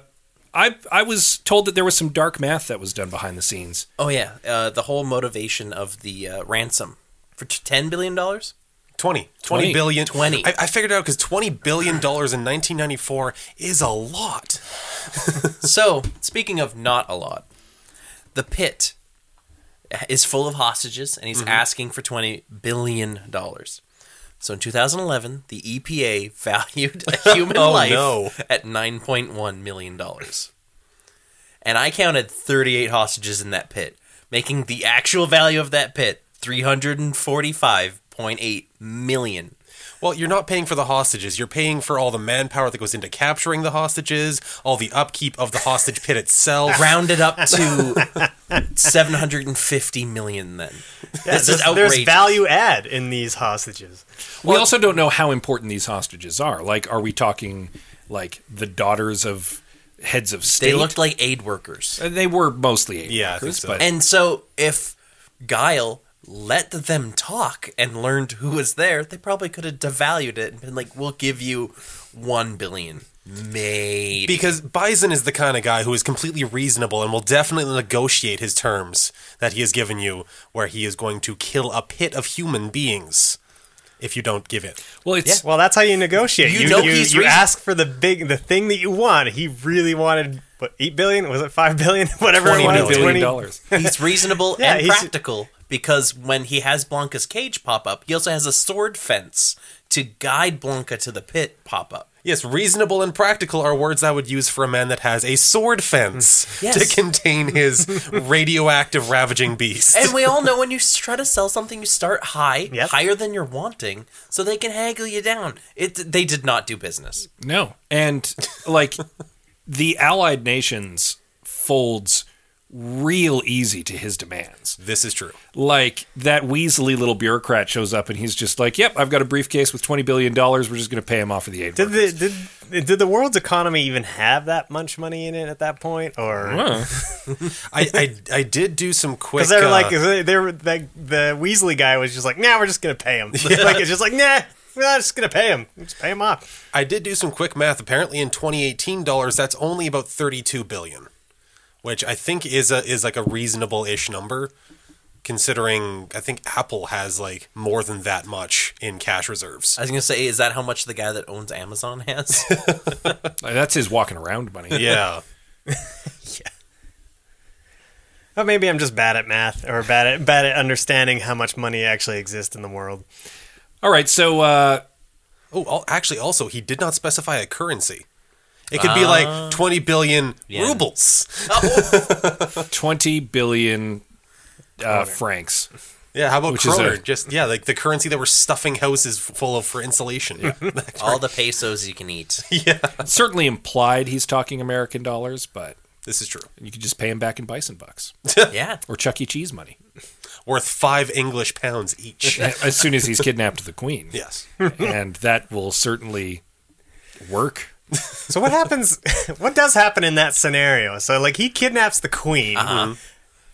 I, I was told that there was some dark math that was done behind the scenes. Oh yeah, uh, the whole motivation of the uh, ransom for ten billion dollars. 20. 20 20. billion. 20. I, I figured out because $20 billion in 1994 is a lot. So speaking of not a lot, the pit is full of hostages, and he's mm-hmm. asking for twenty billion dollars. So in 2011, the EPA valued a human Oh, life no. at 9.1 million dollars. And I counted 38 hostages in that pit, making the actual value of that pit 345.8 million. Well, you're not paying for the hostages. You're paying for all the manpower that goes into capturing the hostages, all the upkeep of the hostage pit itself. Rounded up to 750 million then. this is There's, outrageous. there's value add in these hostages. We also don't know how important these hostages are. Like, are we talking like the daughters of heads of state? They looked like aid workers. Uh, They were mostly aid Yeah, I think workers, so. but And so if Guile let them talk and learned who was there, they probably could have devalued it and been like, we'll give you 1 billion. Maybe. Because Bison is the kind of guy who is completely reasonable and will definitely negotiate his terms that he has given you, where he is going to kill a pit of human beings. if you don't give it. Well, it's Well, that's how you negotiate. You You know you, he's you ask for the big the thing that you want. He really wanted what eight billion? Was it five billion? Whatever it twenty was. billion 20 dollars. He's reasonable Yeah, and he's- practical because when he has Blanka's cage pop up, he also has a sword fence to guide Blanka to the pit pop up. Yes, reasonable and practical are words I would use for a man that has a sword fence mm. Yes. to contain his radioactive ravaging beast. And we all know when you try to sell something, you start high, Yep. higher than you're wanting, so they can haggle you down. It they did not do business. No. And like the allied nations folds real easy to his demands. this is true. Like that weaselly little bureaucrat shows up and he's just like, "Yep, I've got a briefcase with 20 billion dollars. We're just going to pay him off for the aid." Did workers." the did did the world's economy even have that much money in it at that point, or I, I I did do some quick. because they're uh, like they they were the, the Weasley guy was just like, nah, we're just gonna pay him. like it's just like, nah, we're not just gonna pay him. Just pay him off. I did do some quick math. Apparently, in 2018 dollars, that's only about 32 billion, which I think is a is like a reasonable ish number, considering I think Apple has like more than that much in cash reserves. I was gonna say, is that how much the guy that owns Amazon has? That's his walking around money. Yeah, yeah. But maybe I'm just bad at math or bad at bad at understanding how much money actually exists in the world. All right, so uh Oh, actually, also he did not specify a currency. It could be like 20 billion Yeah. rubles. 20 billion uh, francs. Yeah, how about Which is kroner? a- Just yeah, like the currency that we're stuffing houses full of for insulation. Yeah, All the pesos you can eat. It's certainly implied he's talking American dollars, but this is true. you could just pay him back in bison bucks Yeah. or Chuck E. Cheese money Worth five English pounds each. as soon as he's kidnapped the queen. yes. And that will certainly work. So what happens? what does happen in that scenario? So like he kidnaps the queen,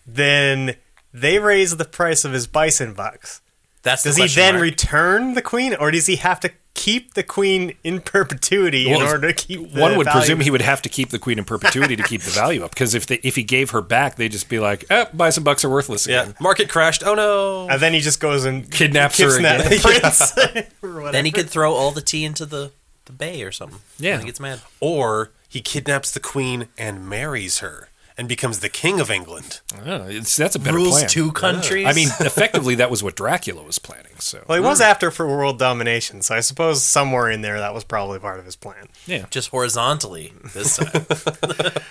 then they raise the price of his bison bucks. That's the Does he then mark. return the queen, or does he have to keep the queen in perpetuity in order to keep? The One would value? presume he would have to keep the queen in perpetuity to keep the value up because if they, if he gave her back, they'd just be like, eh, bison bucks are worthless Yeah. Market crashed. Oh no. And then he just goes and Kidnaps her again. the prince. or. Then he could throw all the tea into the, the bay or something. Yeah. When he gets mad. Or he kidnaps the queen and marries her and becomes the king of England. Oh, it's, that's a better Rules plan. two countries. I mean, effectively, that was what Dracula was planning. So, Well, he was after for world domination, so I suppose somewhere in there that was probably part of his plan. yeah. just horizontally this time.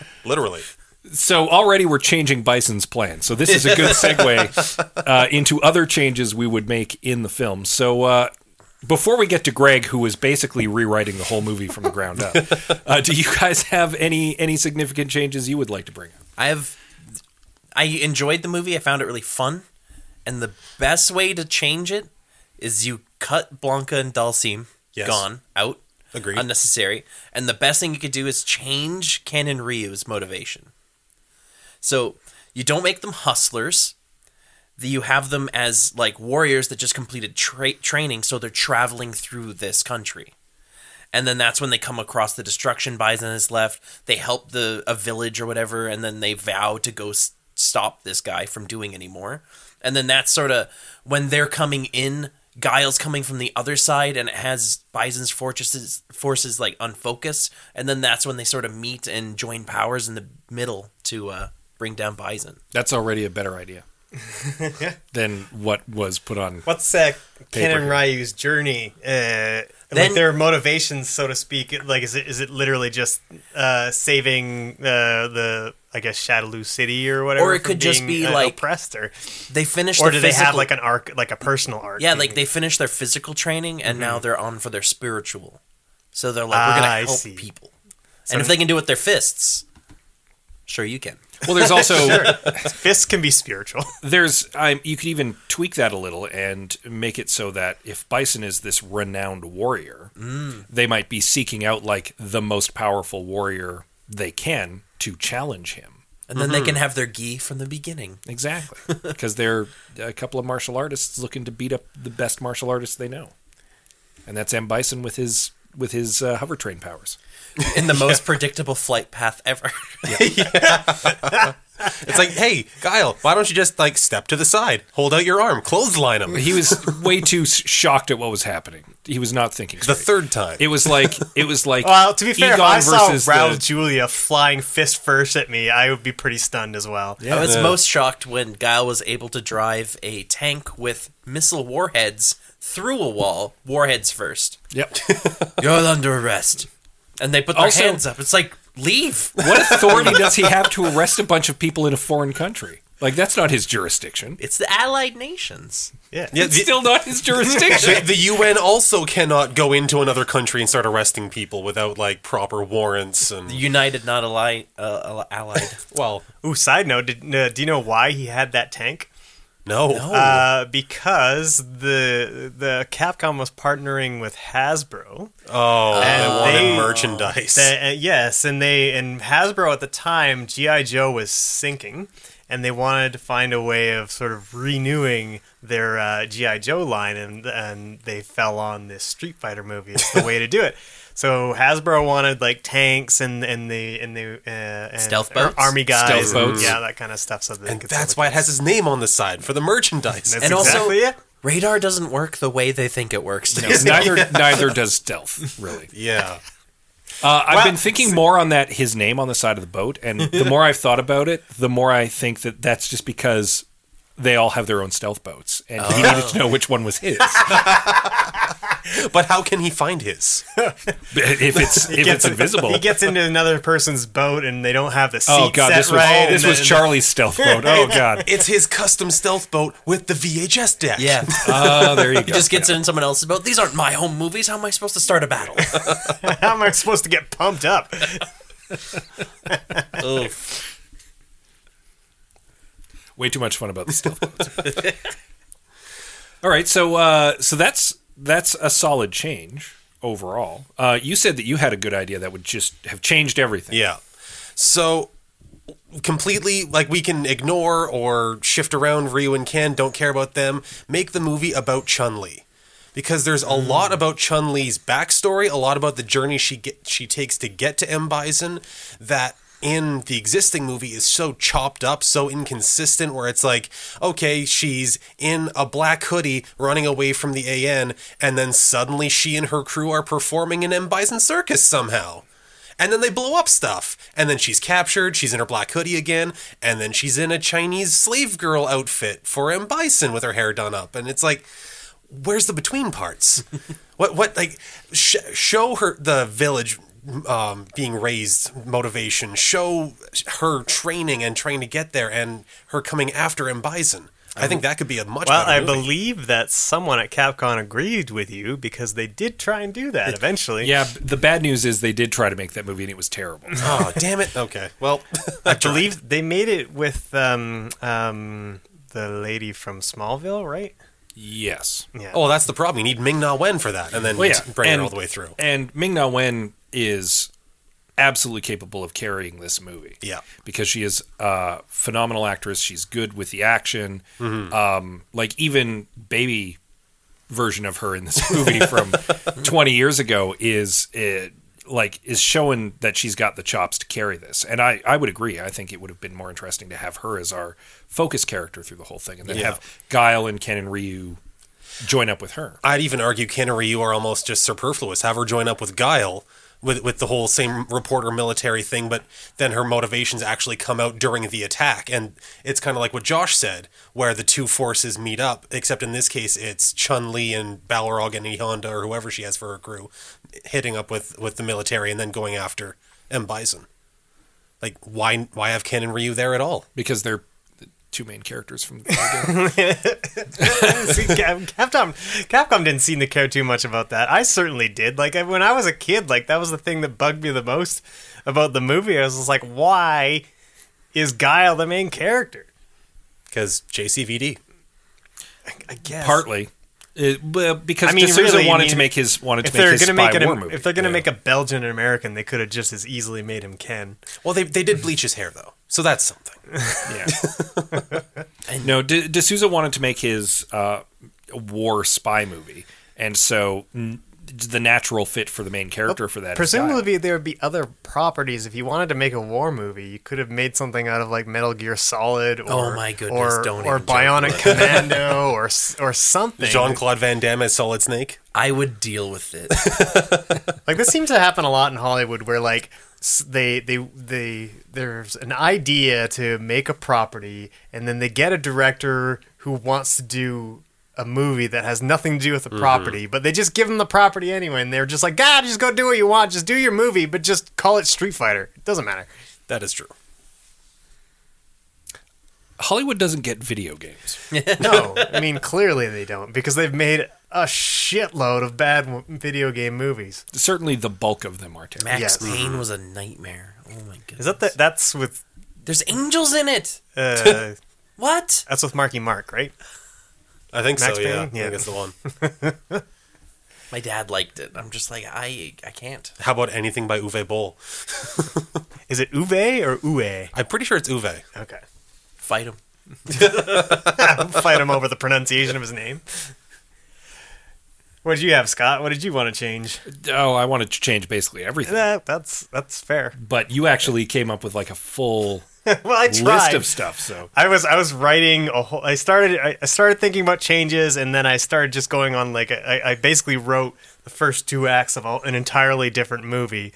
Literally. So already we're changing Bison's plan. So this is a good segue uh, into other changes we would make in the film. So uh, before we get to Greg, who was basically rewriting the whole movie from the ground up, uh, do you guys have any any significant changes you would like to bring up? I have. I enjoyed the movie. I found it really fun, and the best way to change it is you cut Blanka and Dhalsim Yes. gone out, Agreed. unnecessary, and the best thing you could do is change Ken and Ryu's motivation. So you don't make them hustlers. You have them as like warriors that just completed tra- training, so they're traveling through this country. And then that's when they come across the destruction bison has left. They help the a village or whatever and then they vow to go s- stop this guy from doing anymore and then that's sort of when they're coming in Guile's coming from the other side and it has Bison's forces forces like unfocused. And then that's when they sort of meet and join powers in the middle to uh, bring down Bison. That's already a better idea than what was put on. What's uh, Ken and Ryu's journey? Uh, Then- like their motivations, so to speak. Like, is it is it literally just uh, saving uh, the I guess Shadaloo City or whatever? Or it could just be uh, like- oppressed, or They finished or the do they have like an arc, like a personal arc? Yeah, you like they finished their physical training and Mm-hmm. now they're on for their spiritual. So they're like, we're Ah, gonna I help see. people, and if they can do it with their fists, sure you can. Well, there's also fists can be spiritual. there's um, you could even tweak that a little and make it so that if Bison is this renowned warrior, they might be seeking out like the most powerful warrior they can to challenge him. And then they Mm-hmm. can have their gi from the beginning. Exactly, because they're a couple of martial artists looking to beat up the best martial artists they know, and that's M Bison with his with his uh, hover train powers. In the most predictable flight path ever. It's like, hey, Guile, why don't you just like step to the side, hold out your arm, clothesline him? He was way too shocked at what was happening. He was not thinking. The third time. It was like it was like Well, to be fair, if Egon I saw Raul the- Julia flying fist first at me, I would be pretty stunned as well. Yeah. I was most shocked when Guile was able to drive a tank with missile warheads through a wall. Warheads first. Yep. You're under arrest. And they put their Also- hands up. It's like, leave. What authority does he have to arrest a bunch of people in a foreign country? Like that's not his jurisdiction. It's the Allied Nations. Yeah. yeah, It's the, still not his jurisdiction. the, the UN also cannot go into another country and start arresting people without like proper warrants and United, not ally, uh, allied. well, Ooh, side note, did, uh, do you know why he had that tank? No. Uh, because the the Capcom was partnering with Hasbro. Oh, And they wanted they- merchandise. They- uh, yes, and they and Hasbro at the time, GI Joe was sinking, and they wanted to find a way of sort of renewing their uh, GI Joe line, and and they fell on this Street Fighter movie as the way to do it. So Hasbro wanted like tanks and and the and the uh, and Stealth boats? army guys, Stealth and, boats. yeah, that kind of stuff. So they and could that's sell why it has his name on the side for the merchandise. That's And also- exactly it. Radar doesn't work the way they think it works. No, neither neither does stealth really. yeah. Uh, I've Well, been thinking more on that his name on the side of the boat, and the more I've thought about it, the more I think that that's just because they all have their own stealth boats, and he needed to know which one was his. But how can he find his? if it's if it's invisible. He gets into another person's boat and they don't have the seat Oh god, set this was right. this and was then- Charlie's stealth boat. Oh god. It's his custom stealth boat with the VHS deck. Yeah. Oh, there you go. He just gets in someone else's boat. These aren't my home movies. How am I supposed to start a battle? How am I supposed to get pumped up? Oof. way too much fun about the stealth boats. All right, so uh, so that's that's a solid change overall. Uh, you said that you had a good idea that would just have changed everything. Yeah. So completely like we can ignore or shift around Ryu and Ken, don't care about them. Make the movie about Chun-Li. Because there's a lot about Chun-Li's backstory, a lot about the journey she get she takes to get to M Bison that in the existing movie is so chopped up, so inconsistent where it's like, okay, she's in a black hoodie running away from the AN, and then suddenly she and her crew are performing in M Bison Circus somehow. And then they blow up stuff. And then she's captured, she's in her black hoodie again, and then she's in a Chinese slave girl outfit for M. Bison with her hair done up. And it's like, where's the between parts? what, what, like, sh- show her the village um, being raised motivation, show her training and trying to get there, and her coming after M. Bison. I think that could be a much Well, I better movie. believe that someone at Capcom agreed with you because they did try and do that eventually. Yeah, the bad news is they did try to make that movie and it was terrible. Oh, damn it. Okay. Well, I believe they made it with um, um, the lady from Smallville, right? yes. Yeah. oh, that's the problem. You need Ming Na Wen for that, and then Well, yeah, bring and- her all the way through. And Ming Na Wen is absolutely capable of carrying this movie. Yeah. because she is a phenomenal actress. She's good with the action. Mm-hmm. Um, like even baby version of her in this movie from 20 years ago is uh, like is showing that she's got the chops to carry this. And I I would agree. I think it would have been more interesting to have her as our focus character through the whole thing, and then Yeah. have Guile and Ken and Ryu join up with her. I'd even argue Ken and Ryu are almost just superfluous. Have her join up with Guile with with the whole same reporter military thing, but then her motivations actually come out during the attack, and it's kind of like what Josh said, where the two forces meet up. Except in this case, it's Chun Li and Balrog and E Honda or whoever she has for her crew hitting up with with the military, and then going after M Bison. Like why why have Ken and Ryu there at all? because they're the two main characters from the game. See, Capcom, Capcom didn't seem to care too much about that. I certainly did. Like when I was a kid, like that was the thing that bugged me the most about the movie. I was just like, why is Guile the main character? Because JCVD. I guess partly. It, because I mean, de Souza really, I wanted mean, to make his wanted if to make they're his gonna spy make it, war a, movie. if they're gonna Yeah. make a Belgian and American, they could have just as easily made him Ken. Well, they they did bleach his hair though, so that's something. Yeah. no, D- de Souza wanted to make his uh, war spy movie, and so n- the natural fit for the main character for that. Presumably, there would be other properties. If you wanted to make a war movie, you could have made something out of like Metal Gear Solid, or Oh my goodness, or, don't or Bionic Commando, or or something. Jean Claude Van Damme as Solid Snake. I would deal with it. Like this seems to happen a lot in Hollywood, where like s- they they they there's an idea to make a property, and then they get a director who wants to do a movie that has nothing to do with the mm-hmm. property, but they just give them the property anyway, and they're just like, God, just go do what you want, just do your movie, but just call it Street Fighter. It doesn't matter. That is true. Hollywood doesn't get video games. No, I mean clearly they don't because they've made a shitload of bad video game movies. Certainly, the bulk of them are terrible. Max Yes. Payne was a nightmare. Oh my goodness. Is that the, that's with There's angels in it. uh, What? that's with Marky Mark, right? I think Max so. Yeah, Payne? I Yeah. think it's the one. My dad liked it. I'm just like I I can't. How about anything by Uwe Boll? Is it Uwe or Uwe? I'm pretty sure it's Uwe. Okay. Fight him. Fight him over the pronunciation of his name. What did you have, Scott? What did you want to change? Oh, I wanted to change basically everything. That's that's fair. But you actually came up with like a full well, I tried. list of stuff. So I was I was writing a whole. I started I started thinking about changes, and then I started just going on like I, I basically wrote the first two acts of an entirely different movie.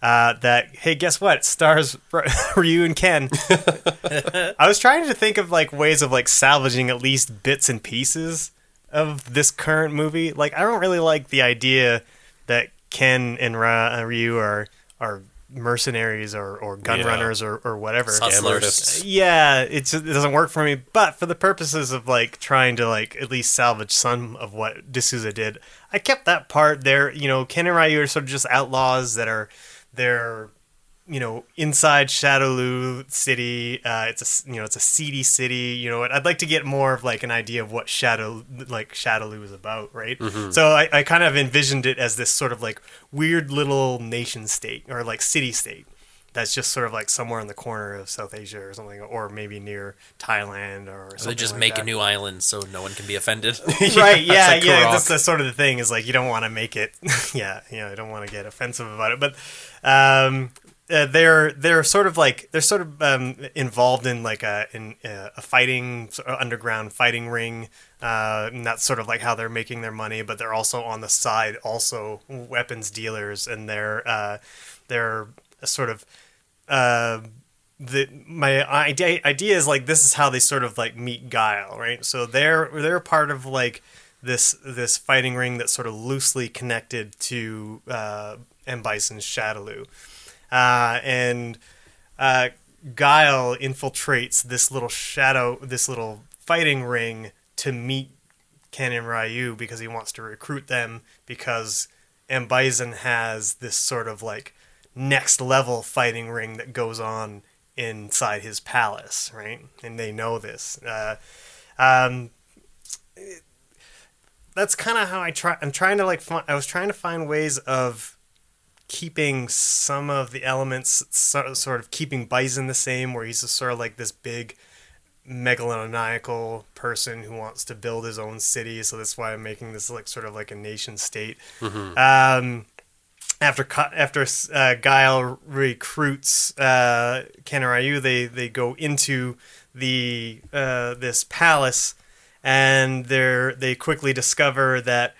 Uh, that hey, guess what? Stars Ryu and Ken. I was trying to think of like ways of like salvaging at least bits and pieces of this current movie. Like I don't really like the idea that Ken and Ra- uh, Ryu are are mercenaries or, or gun Yeah. runners or, or whatever. Hustlers. Yeah, it's, it doesn't work for me. But for the purposes of like trying to like at least salvage some of what de Souza did, I kept that part there. You know, Ken and Ryu are sort of just outlaws that are they're you know inside Shadaloo City. Uh, it's a you know it's a seedy city. You know, I'd like to get more of like an idea of what Shadow like Shadaloo is about, right? So I, I kind of envisioned it as this sort of like weird little nation state or like city state that's just sort of like somewhere in the corner of South Asia or something, or maybe near Thailand or something. So they just like make that. a new island so no one can be offended. right? Yeah, like yeah. That's, that's sort of the thing. Is like you don't want to make it. yeah, you know, I don't want to get offensive about it, but um, uh, they're they're sort of like they're sort of um, involved in like a in uh, a fighting sort of underground fighting ring. Uh, and that's sort of like how they're making their money, but they're also on the side also weapons dealers, and they're uh, they're sort of uh, the my idea idea is like this is how they sort of like meet Guile, right? So they're they're part of like this this fighting ring that's sort of loosely connected to uh, M Bison's Shadaloo, uh, and uh, Guile infiltrates this little shadow, this little fighting ring to meet Ken and Ryu because he wants to recruit them because M Bison has this sort of like next level fighting ring that goes on inside his palace, right? And they know this. Uh, um, that's kind of how I try. I'm trying to like. Find, I was trying to find ways of keeping some of the elements, sort of keeping Bison the same, where he's just sort of like this big megalomaniacal person who wants to build his own city. So that's why I'm making this like sort of like a nation state. Um, after after uh, Guile recruits uh, Ken and Ryu, they they go into the uh, this palace, and they they quickly discover that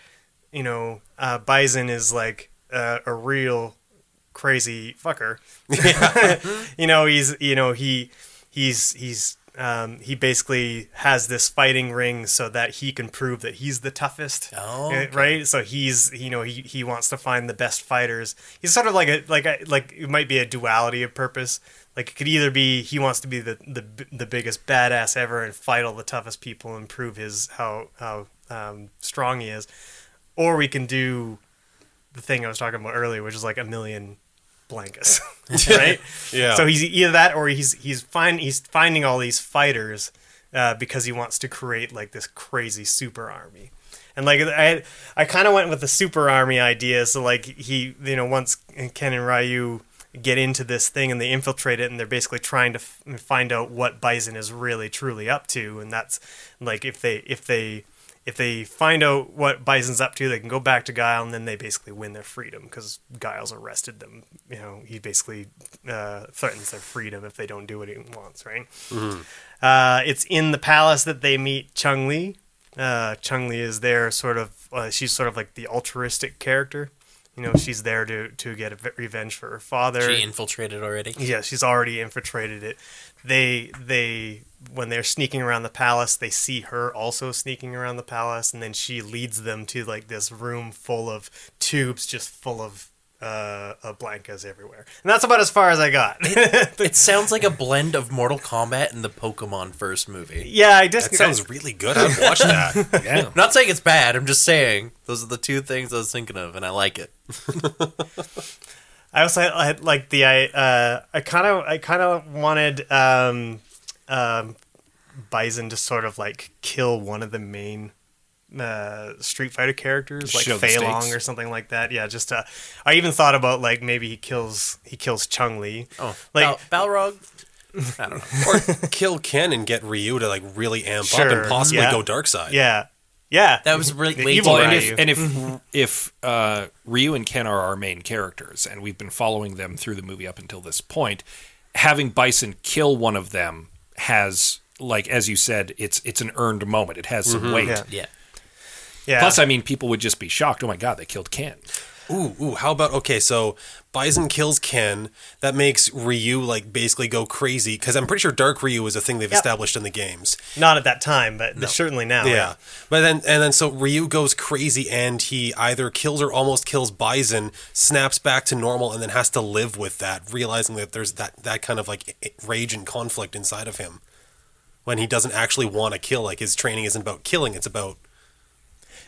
you know uh, Bison is like uh, a real crazy fucker. you know he's you know he he's he's um, he basically has this fighting ring so that he can prove that he's the toughest. Oh, Uh, okay. right. So he's you know he, he wants to find the best fighters. He's sort of like a like a like it might be a duality of purpose. Like it could either be he wants to be the the, the biggest badass ever and fight all the toughest people and prove his how how um, strong he is, or we can do the thing I was talking about earlier, which is like a million Blankas, right? Yeah. So he's either that or he's he's find he's finding all these fighters uh, because he wants to create like this crazy super army. And like I I kind of went with the super army idea. So like he you know once Ken and Ryu get into this thing and they infiltrate it and they're basically trying to f- find out what Bison is really truly up to and that's like if they if they if they find out what Bison's up to, they can go back to Guile, and then they basically win their freedom because Guile's arrested them. You know, he basically uh, threatens their freedom if they don't do what he wants. Right. Uh, it's in the palace that they meet Chun Li. Uh, Chun Li is there, sort of. Uh, she's sort of like the altruistic character. You know, she's there to to get a v- revenge for her father. She infiltrated already. Yeah, she's already infiltrated it. They they when they're sneaking around the palace, they see her also sneaking around the palace, and then she leads them to like this room full of tubes, just full of uh, uh Blankas everywhere. And that's about as far as I got. It sounds like a blend of Mortal Kombat and the Pokemon first movie. yeah, I just That sounds really good. I'd watch that. Yeah. I'm not saying it's bad. I'm just saying those are the two things I was thinking of, and I like it. I also had, I had like the I uh, I kind of I kind of wanted um, um, Bison to sort of like kill one of the main uh, Street Fighter characters, like Show Fei Long or something like that. Yeah, just uh, I even thought about like maybe he kills he kills Chun Li. Oh, Like- Bal- Balrog. I don't know. or kill Ken and get Ryu to like really amp up and possibly yeah. go dark side. Yeah, yeah, That was really The way evil Well, and if, and if if uh, Ryu and Ken are our main characters, and we've been following them through the movie up until this point, having Bison kill one of them has, like as you said, it's it's an earned moment. It has some mm-hmm. weight. Yeah. Yeah. yeah. Plus, I mean, people would just be shocked. Oh my god, they killed Ken. Ooh, ooh, how about okay, so Bison kills Ken. That makes Ryu like basically go crazy because I'm pretty sure Dark Ryu is a thing they've Yep. established in the games. not at that time, but certainly now. Yeah. But then and then so Ryu goes crazy and he either kills or almost kills Bison, snaps back to normal and then has to live with that, realizing that there's that that kind of like rage and conflict inside of him. When he doesn't actually want to kill, like his training isn't about killing, it's about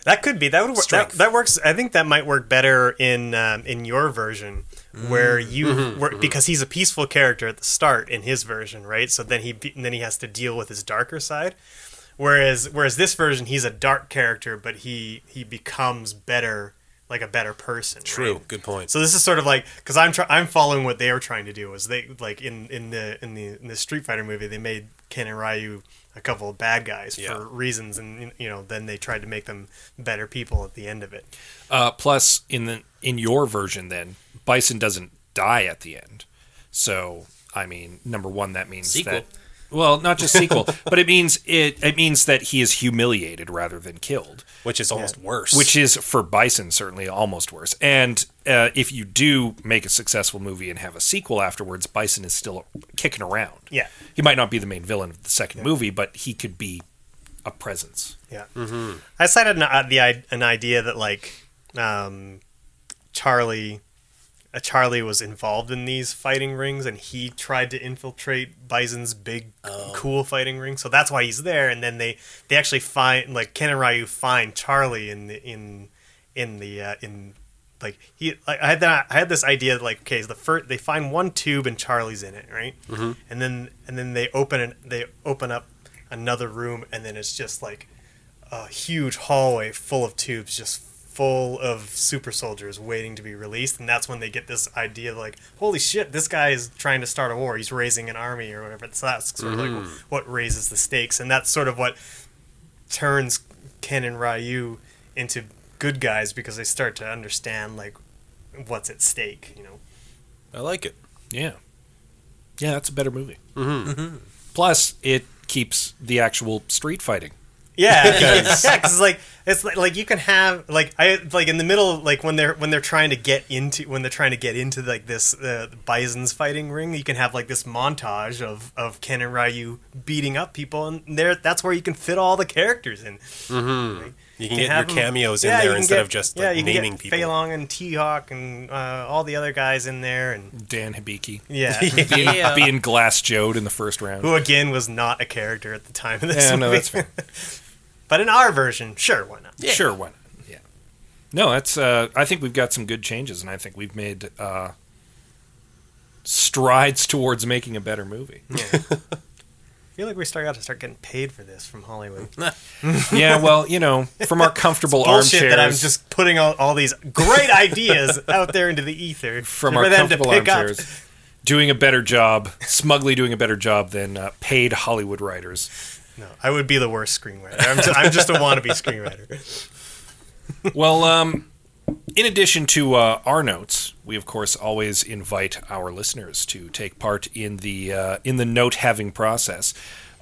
That could be that would work. That, that works. I think that might work better in um, in your version, where mm-hmm. you mm-hmm. where, mm-hmm. because he's a peaceful character at the start in his version, right? So then he be- then he has to deal with his darker side. Whereas whereas this version, he's a dark character, but he he becomes better, like a better person. true. right? Good point. So this is sort of like because I'm try- I'm following what they were trying to do. Was they like in in the in the in the Street Fighter movie they made Ken and Ryu a couple of bad guys Yeah. for reasons, and you know then they tried to make them better people at the end of it. Uh, plus, in the in your version, then Bison doesn't die at the end. So, I mean, number one, that means Sequel. that. Well, not just sequel, but it means it. It means that he is humiliated rather than killed, Which is almost worse. which is for Bison certainly almost worse. And uh, if you do make a successful movie and have a sequel afterwards, Bison is still kicking around. Yeah. he might not be the main villain of the second movie, but he could be a presence. Yeah, mm-hmm. I cited an, uh, the an idea that like um, Charlie, Charlie was involved in these fighting rings, and he tried to infiltrate Bison's big, cool fighting ring. So that's why he's there. And then they they actually find like Ken and Ryu find Charlie in the in in the uh, in like he like I had that I had this idea that like okay, so the first they find one tube and Charlie's in it, right? Mm-hmm. And then and then they open it they open up another room and then it's just like a huge hallway full of tubes just full of super soldiers waiting to be released and that's when they get this idea of like holy shit this guy is trying to start a war he's raising an army or whatever so that's sort of like what raises the stakes and that's sort of what turns Ken and Ryu into good guys because they start to understand like what's at stake you know I like it. Yeah. Yeah, that's a better movie. Mm-hmm. Plus, it keeps the actual street fighting. Yeah, because, yeah, because like it's like, like you can have like I like in the middle like when they're when they're trying to get into when they're trying to get into like this uh, Bison's fighting ring, you can have like this montage of of Ken and Ryu beating up people, and there that's where you can fit all the characters in. You can You get have your them- cameos yeah, in you there instead get- of just yeah, like, you can naming get people. Fei Long and T Hawk and uh, all the other guys in there, and Dan Hibiki yeah, Yeah. being Glass Joed in the first round. who again was not a character at the time of this Yeah, movie. no, that's fair. but in our version, sure, why not? Yeah. Sure, why not? Yeah. No, that's. Uh, I think we've got some good changes, and I think we've made uh, strides towards making a better movie. I feel like we start got to start getting paid for this from Hollywood. yeah, well, you know, from our comfortable bullshit armchairs, that I'm just putting all, all these great ideas out there into the ether from our comfortable pick up. armchairs, doing a better job, smugly doing a better job than uh, paid Hollywood writers. No, I would be the worst screenwriter. I'm, ju- I'm just a wannabe screenwriter. Well, um, in addition to uh, our notes, we of course always invite our listeners to take part in the uh, in the note having process.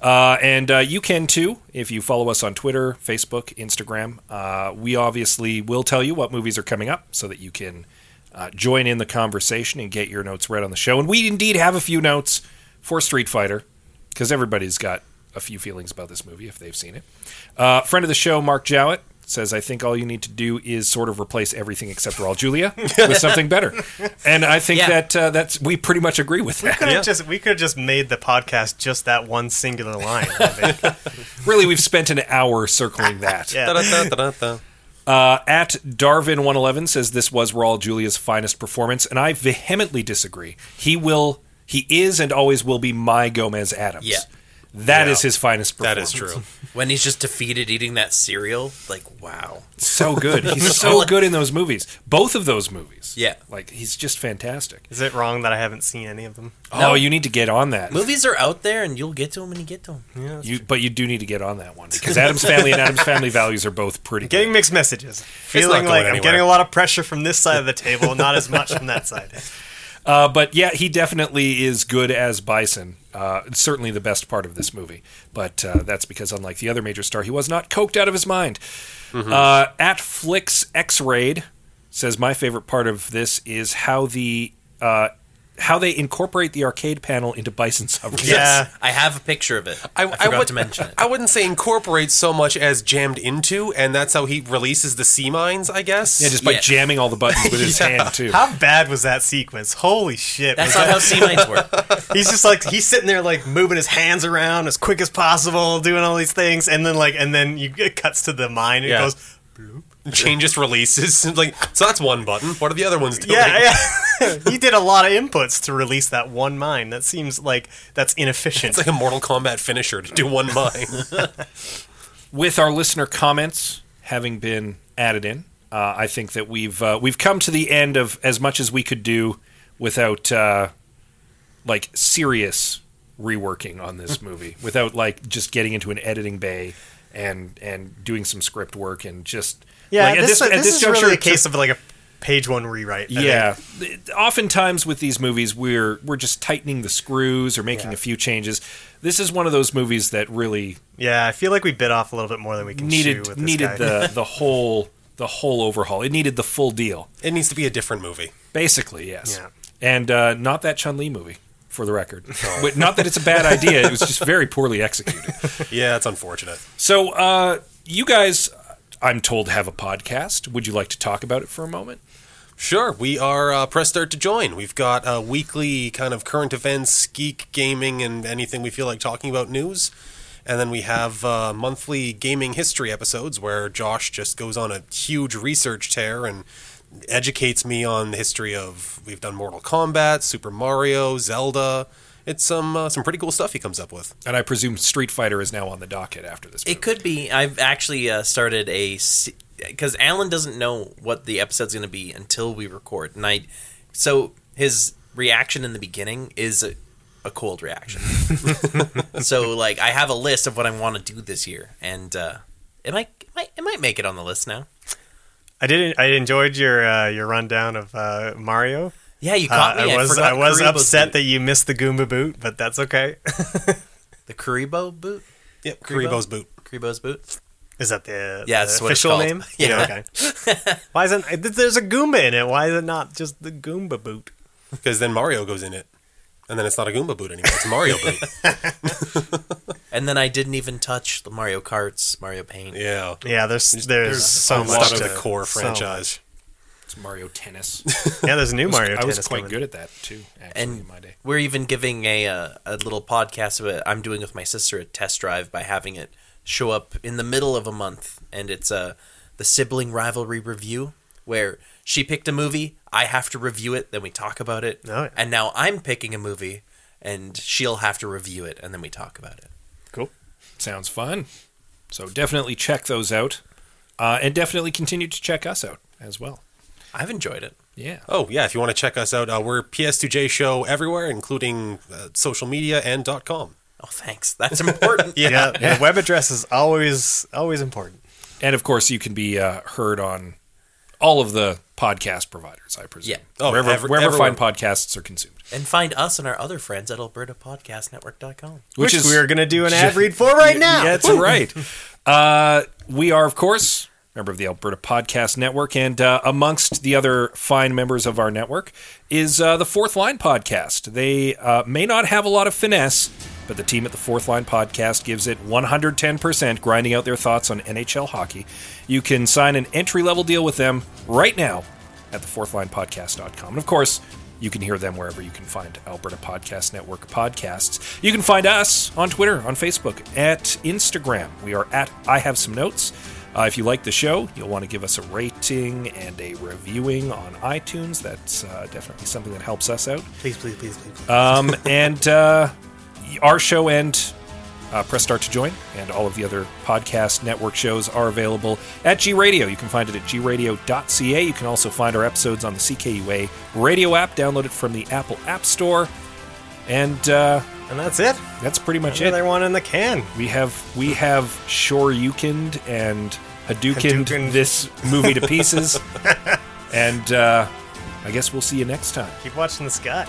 Uh, and uh, you can too if you follow us on Twitter, Facebook, Instagram. Uh, we obviously will tell you what movies are coming up so that you can uh, join in the conversation and get your notes read on the show. And we indeed have a few notes for Street Fighter because everybody's got a few feelings about this movie if they've seen it. Uh, friend of the show, Mark Jowett, says, I think all you need to do is sort of replace everything except Raul Julia with something better. And I think Yeah. that uh, that's we pretty much agree with that. Could have just we could have just made the podcast just that one singular line. I think. really, we've spent an hour circling that. Yeah. Da-da-da-da-da. Uh, at Darwin111 says this was Raul Julia's finest performance, and I vehemently disagree. He will, he is, and always will be my Gomez Addams. Yeah. That Yeah. is his finest That performance. is true. When he's just defeated eating that cereal, like wow. So good. He's so good in those movies. Both of those movies. Yeah. Like, he's just fantastic. Is it wrong that I haven't seen any of them? Oh, you need to get on that. Movies are out there, and you'll get to them when you get to them. Yeah. You, but you do need to get on that one because Addams Family and Addams Family Values are both pretty good. Getting mixed messages. not Feeling going like I'm getting a lot of pressure from this side of the table, not as much from that side. Uh, but yeah, he definitely is good as Bison. Uh, certainly the best part of this movie. But uh, that's because, unlike the other major star, he was not coked out of his mind. Uh, at Flicks X Raid says my favorite part of this is how the uh, how they incorporate the arcade panel into Bison's hover. Yeah. I have a picture of it. I, I, forgot would, to mention it. I wouldn't say incorporate so much as jammed into, and that's how he releases the sea mines, I guess. Yeah, just by Yeah. jamming all the buttons with his hand too. How bad was that sequence? Holy shit. That's was not that- how sea mines work. he's just like he's sitting there like moving his hands around as quick as possible, doing all these things, and then like and then you it cuts to the mine and Yeah. it goes changes releases. like so, that's one button. What are the other ones doing? Yeah, yeah. he did a lot of inputs to release that one mine. That seems like that's inefficient. It's like a Mortal Kombat finisher to do one mine. with our listener comments having been added in, uh, I think that we've uh, we've come to the end of as much as we could do without uh, like serious reworking on this movie, without like just getting into an editing bay and and doing some script work and just yeah, like, at this, at this is juncture, really a case of like a page one rewrite. I yeah. think. Oftentimes with these movies, we're we're just tightening the screws or making Yeah. a few changes. This is one of those movies that really yeah. I feel like we bit off a little bit more than we can chew needed with this needed guy. the the whole the whole overhaul. It needed the full deal, it needs to be a different movie. basically. Yes, Yeah. and uh, not that Chun Li movie, for the record. But not that it's a bad idea. It was just very poorly executed. Yeah, it's unfortunate. So, uh, you guys, I'm told, have a podcast. Would you like to talk about it for a moment? Sure, we are uh, press start to join. We've got uh, weekly kind of current events, geek, gaming, and anything we feel like talking about news. And then we have uh, monthly gaming history episodes where Josh just goes on a huge research tear and educates me on the history of. We've done Mortal Kombat, Super Mario, Zelda. It's some uh, some pretty cool stuff he comes up with. And I presume Street Fighter is now on the docket after this. It could be. I've actually uh, started a because Alan doesn't know what the episode's going to be until we record, and I so his reaction in the beginning is a, a cold reaction. so like I have a list of what I want to do this year, and uh, it might it might it might make it on the list now. I didn't. I enjoyed your uh, your rundown of uh, Mario. Yeah, you Uh, caught me. I was forgot I was Kuribo's upset boot. that you missed the Goomba boot, but that's okay. the Kuribo boot. Yep, Kuribo? Kuribo's boot. Kuribo's boot. Is that the, Yeah, the that's what it's official name? Yeah. okay. Why isn't there's a Goomba in it? Why is it not just the Goomba boot? Because then Mario goes in it. And then it's not a Goomba boot anymore. It's a Mario boot. And then I didn't even touch the Mario Karts, Mario Paint. Yeah. Yeah, there's there's, There's so a much of to- the core so franchise. It's Mario Tennis. Yeah, there's a new Mario. I was quite coming. good at that too. Actually, And in my day. We're even giving a uh, a little podcast of it. I'm doing with my sister a test drive by having it show up in the middle of a month, and it's uh, the sibling rivalry review where she picked a movie, I have to review it, then we talk about it, Oh, yeah. and now I'm picking a movie, and she'll have to review it, and then we talk about it. Cool. Sounds fun. So definitely check those out, uh, and definitely continue to check us out as well. I've enjoyed it. Yeah. Oh, yeah, if you want to check us out, uh, we're PS2J Show everywhere, including uh, social media and .com. Oh, thanks. That's important. Yeah, the web address is always always important. And of course, you can be uh, heard on all of the podcast providers, I presume. Yeah. Oh, wherever, every- wherever everyone. fine podcasts are consumed. And find us and our other friends at albertapodcastnetwork.com. Which, is we are going to do an ad read for right now. Yeah, that's right. Uh, we are, of course, member of the Alberta Podcast Network, and uh, amongst the other fine members of our network is uh, the Fourth Line Podcast. They uh, may not have a lot of finesse, but the team at the Fourth Line Podcast gives it 110%, grinding out their thoughts on NHL hockey. You can sign an entry level deal with them right now at thefourthlinepodcast.com. And of course, you can hear them wherever you can find Alberta Podcast Network podcasts. You can find us on Twitter, on Facebook, at Instagram. We are at I Have Some Notes. Uh, if you like the show, you'll want to give us a rating and a reviewing on iTunes. That's uh, definitely something that helps us out. Please, please, please, please. please. Um, and uh, our show and uh, Press Start to Join and all of the other podcast network shows are available at G Radio. You can find it at gradio.ca. You can also find our episodes on the CKUA radio app. Download it from the Apple App Store. And uh, and that's it. that's pretty much it. Another it. one in the can. We have we have Shoryukened and Hadoukened Hadoukened. this movie to pieces. and uh, I guess we'll see you next time. Keep watching the sky.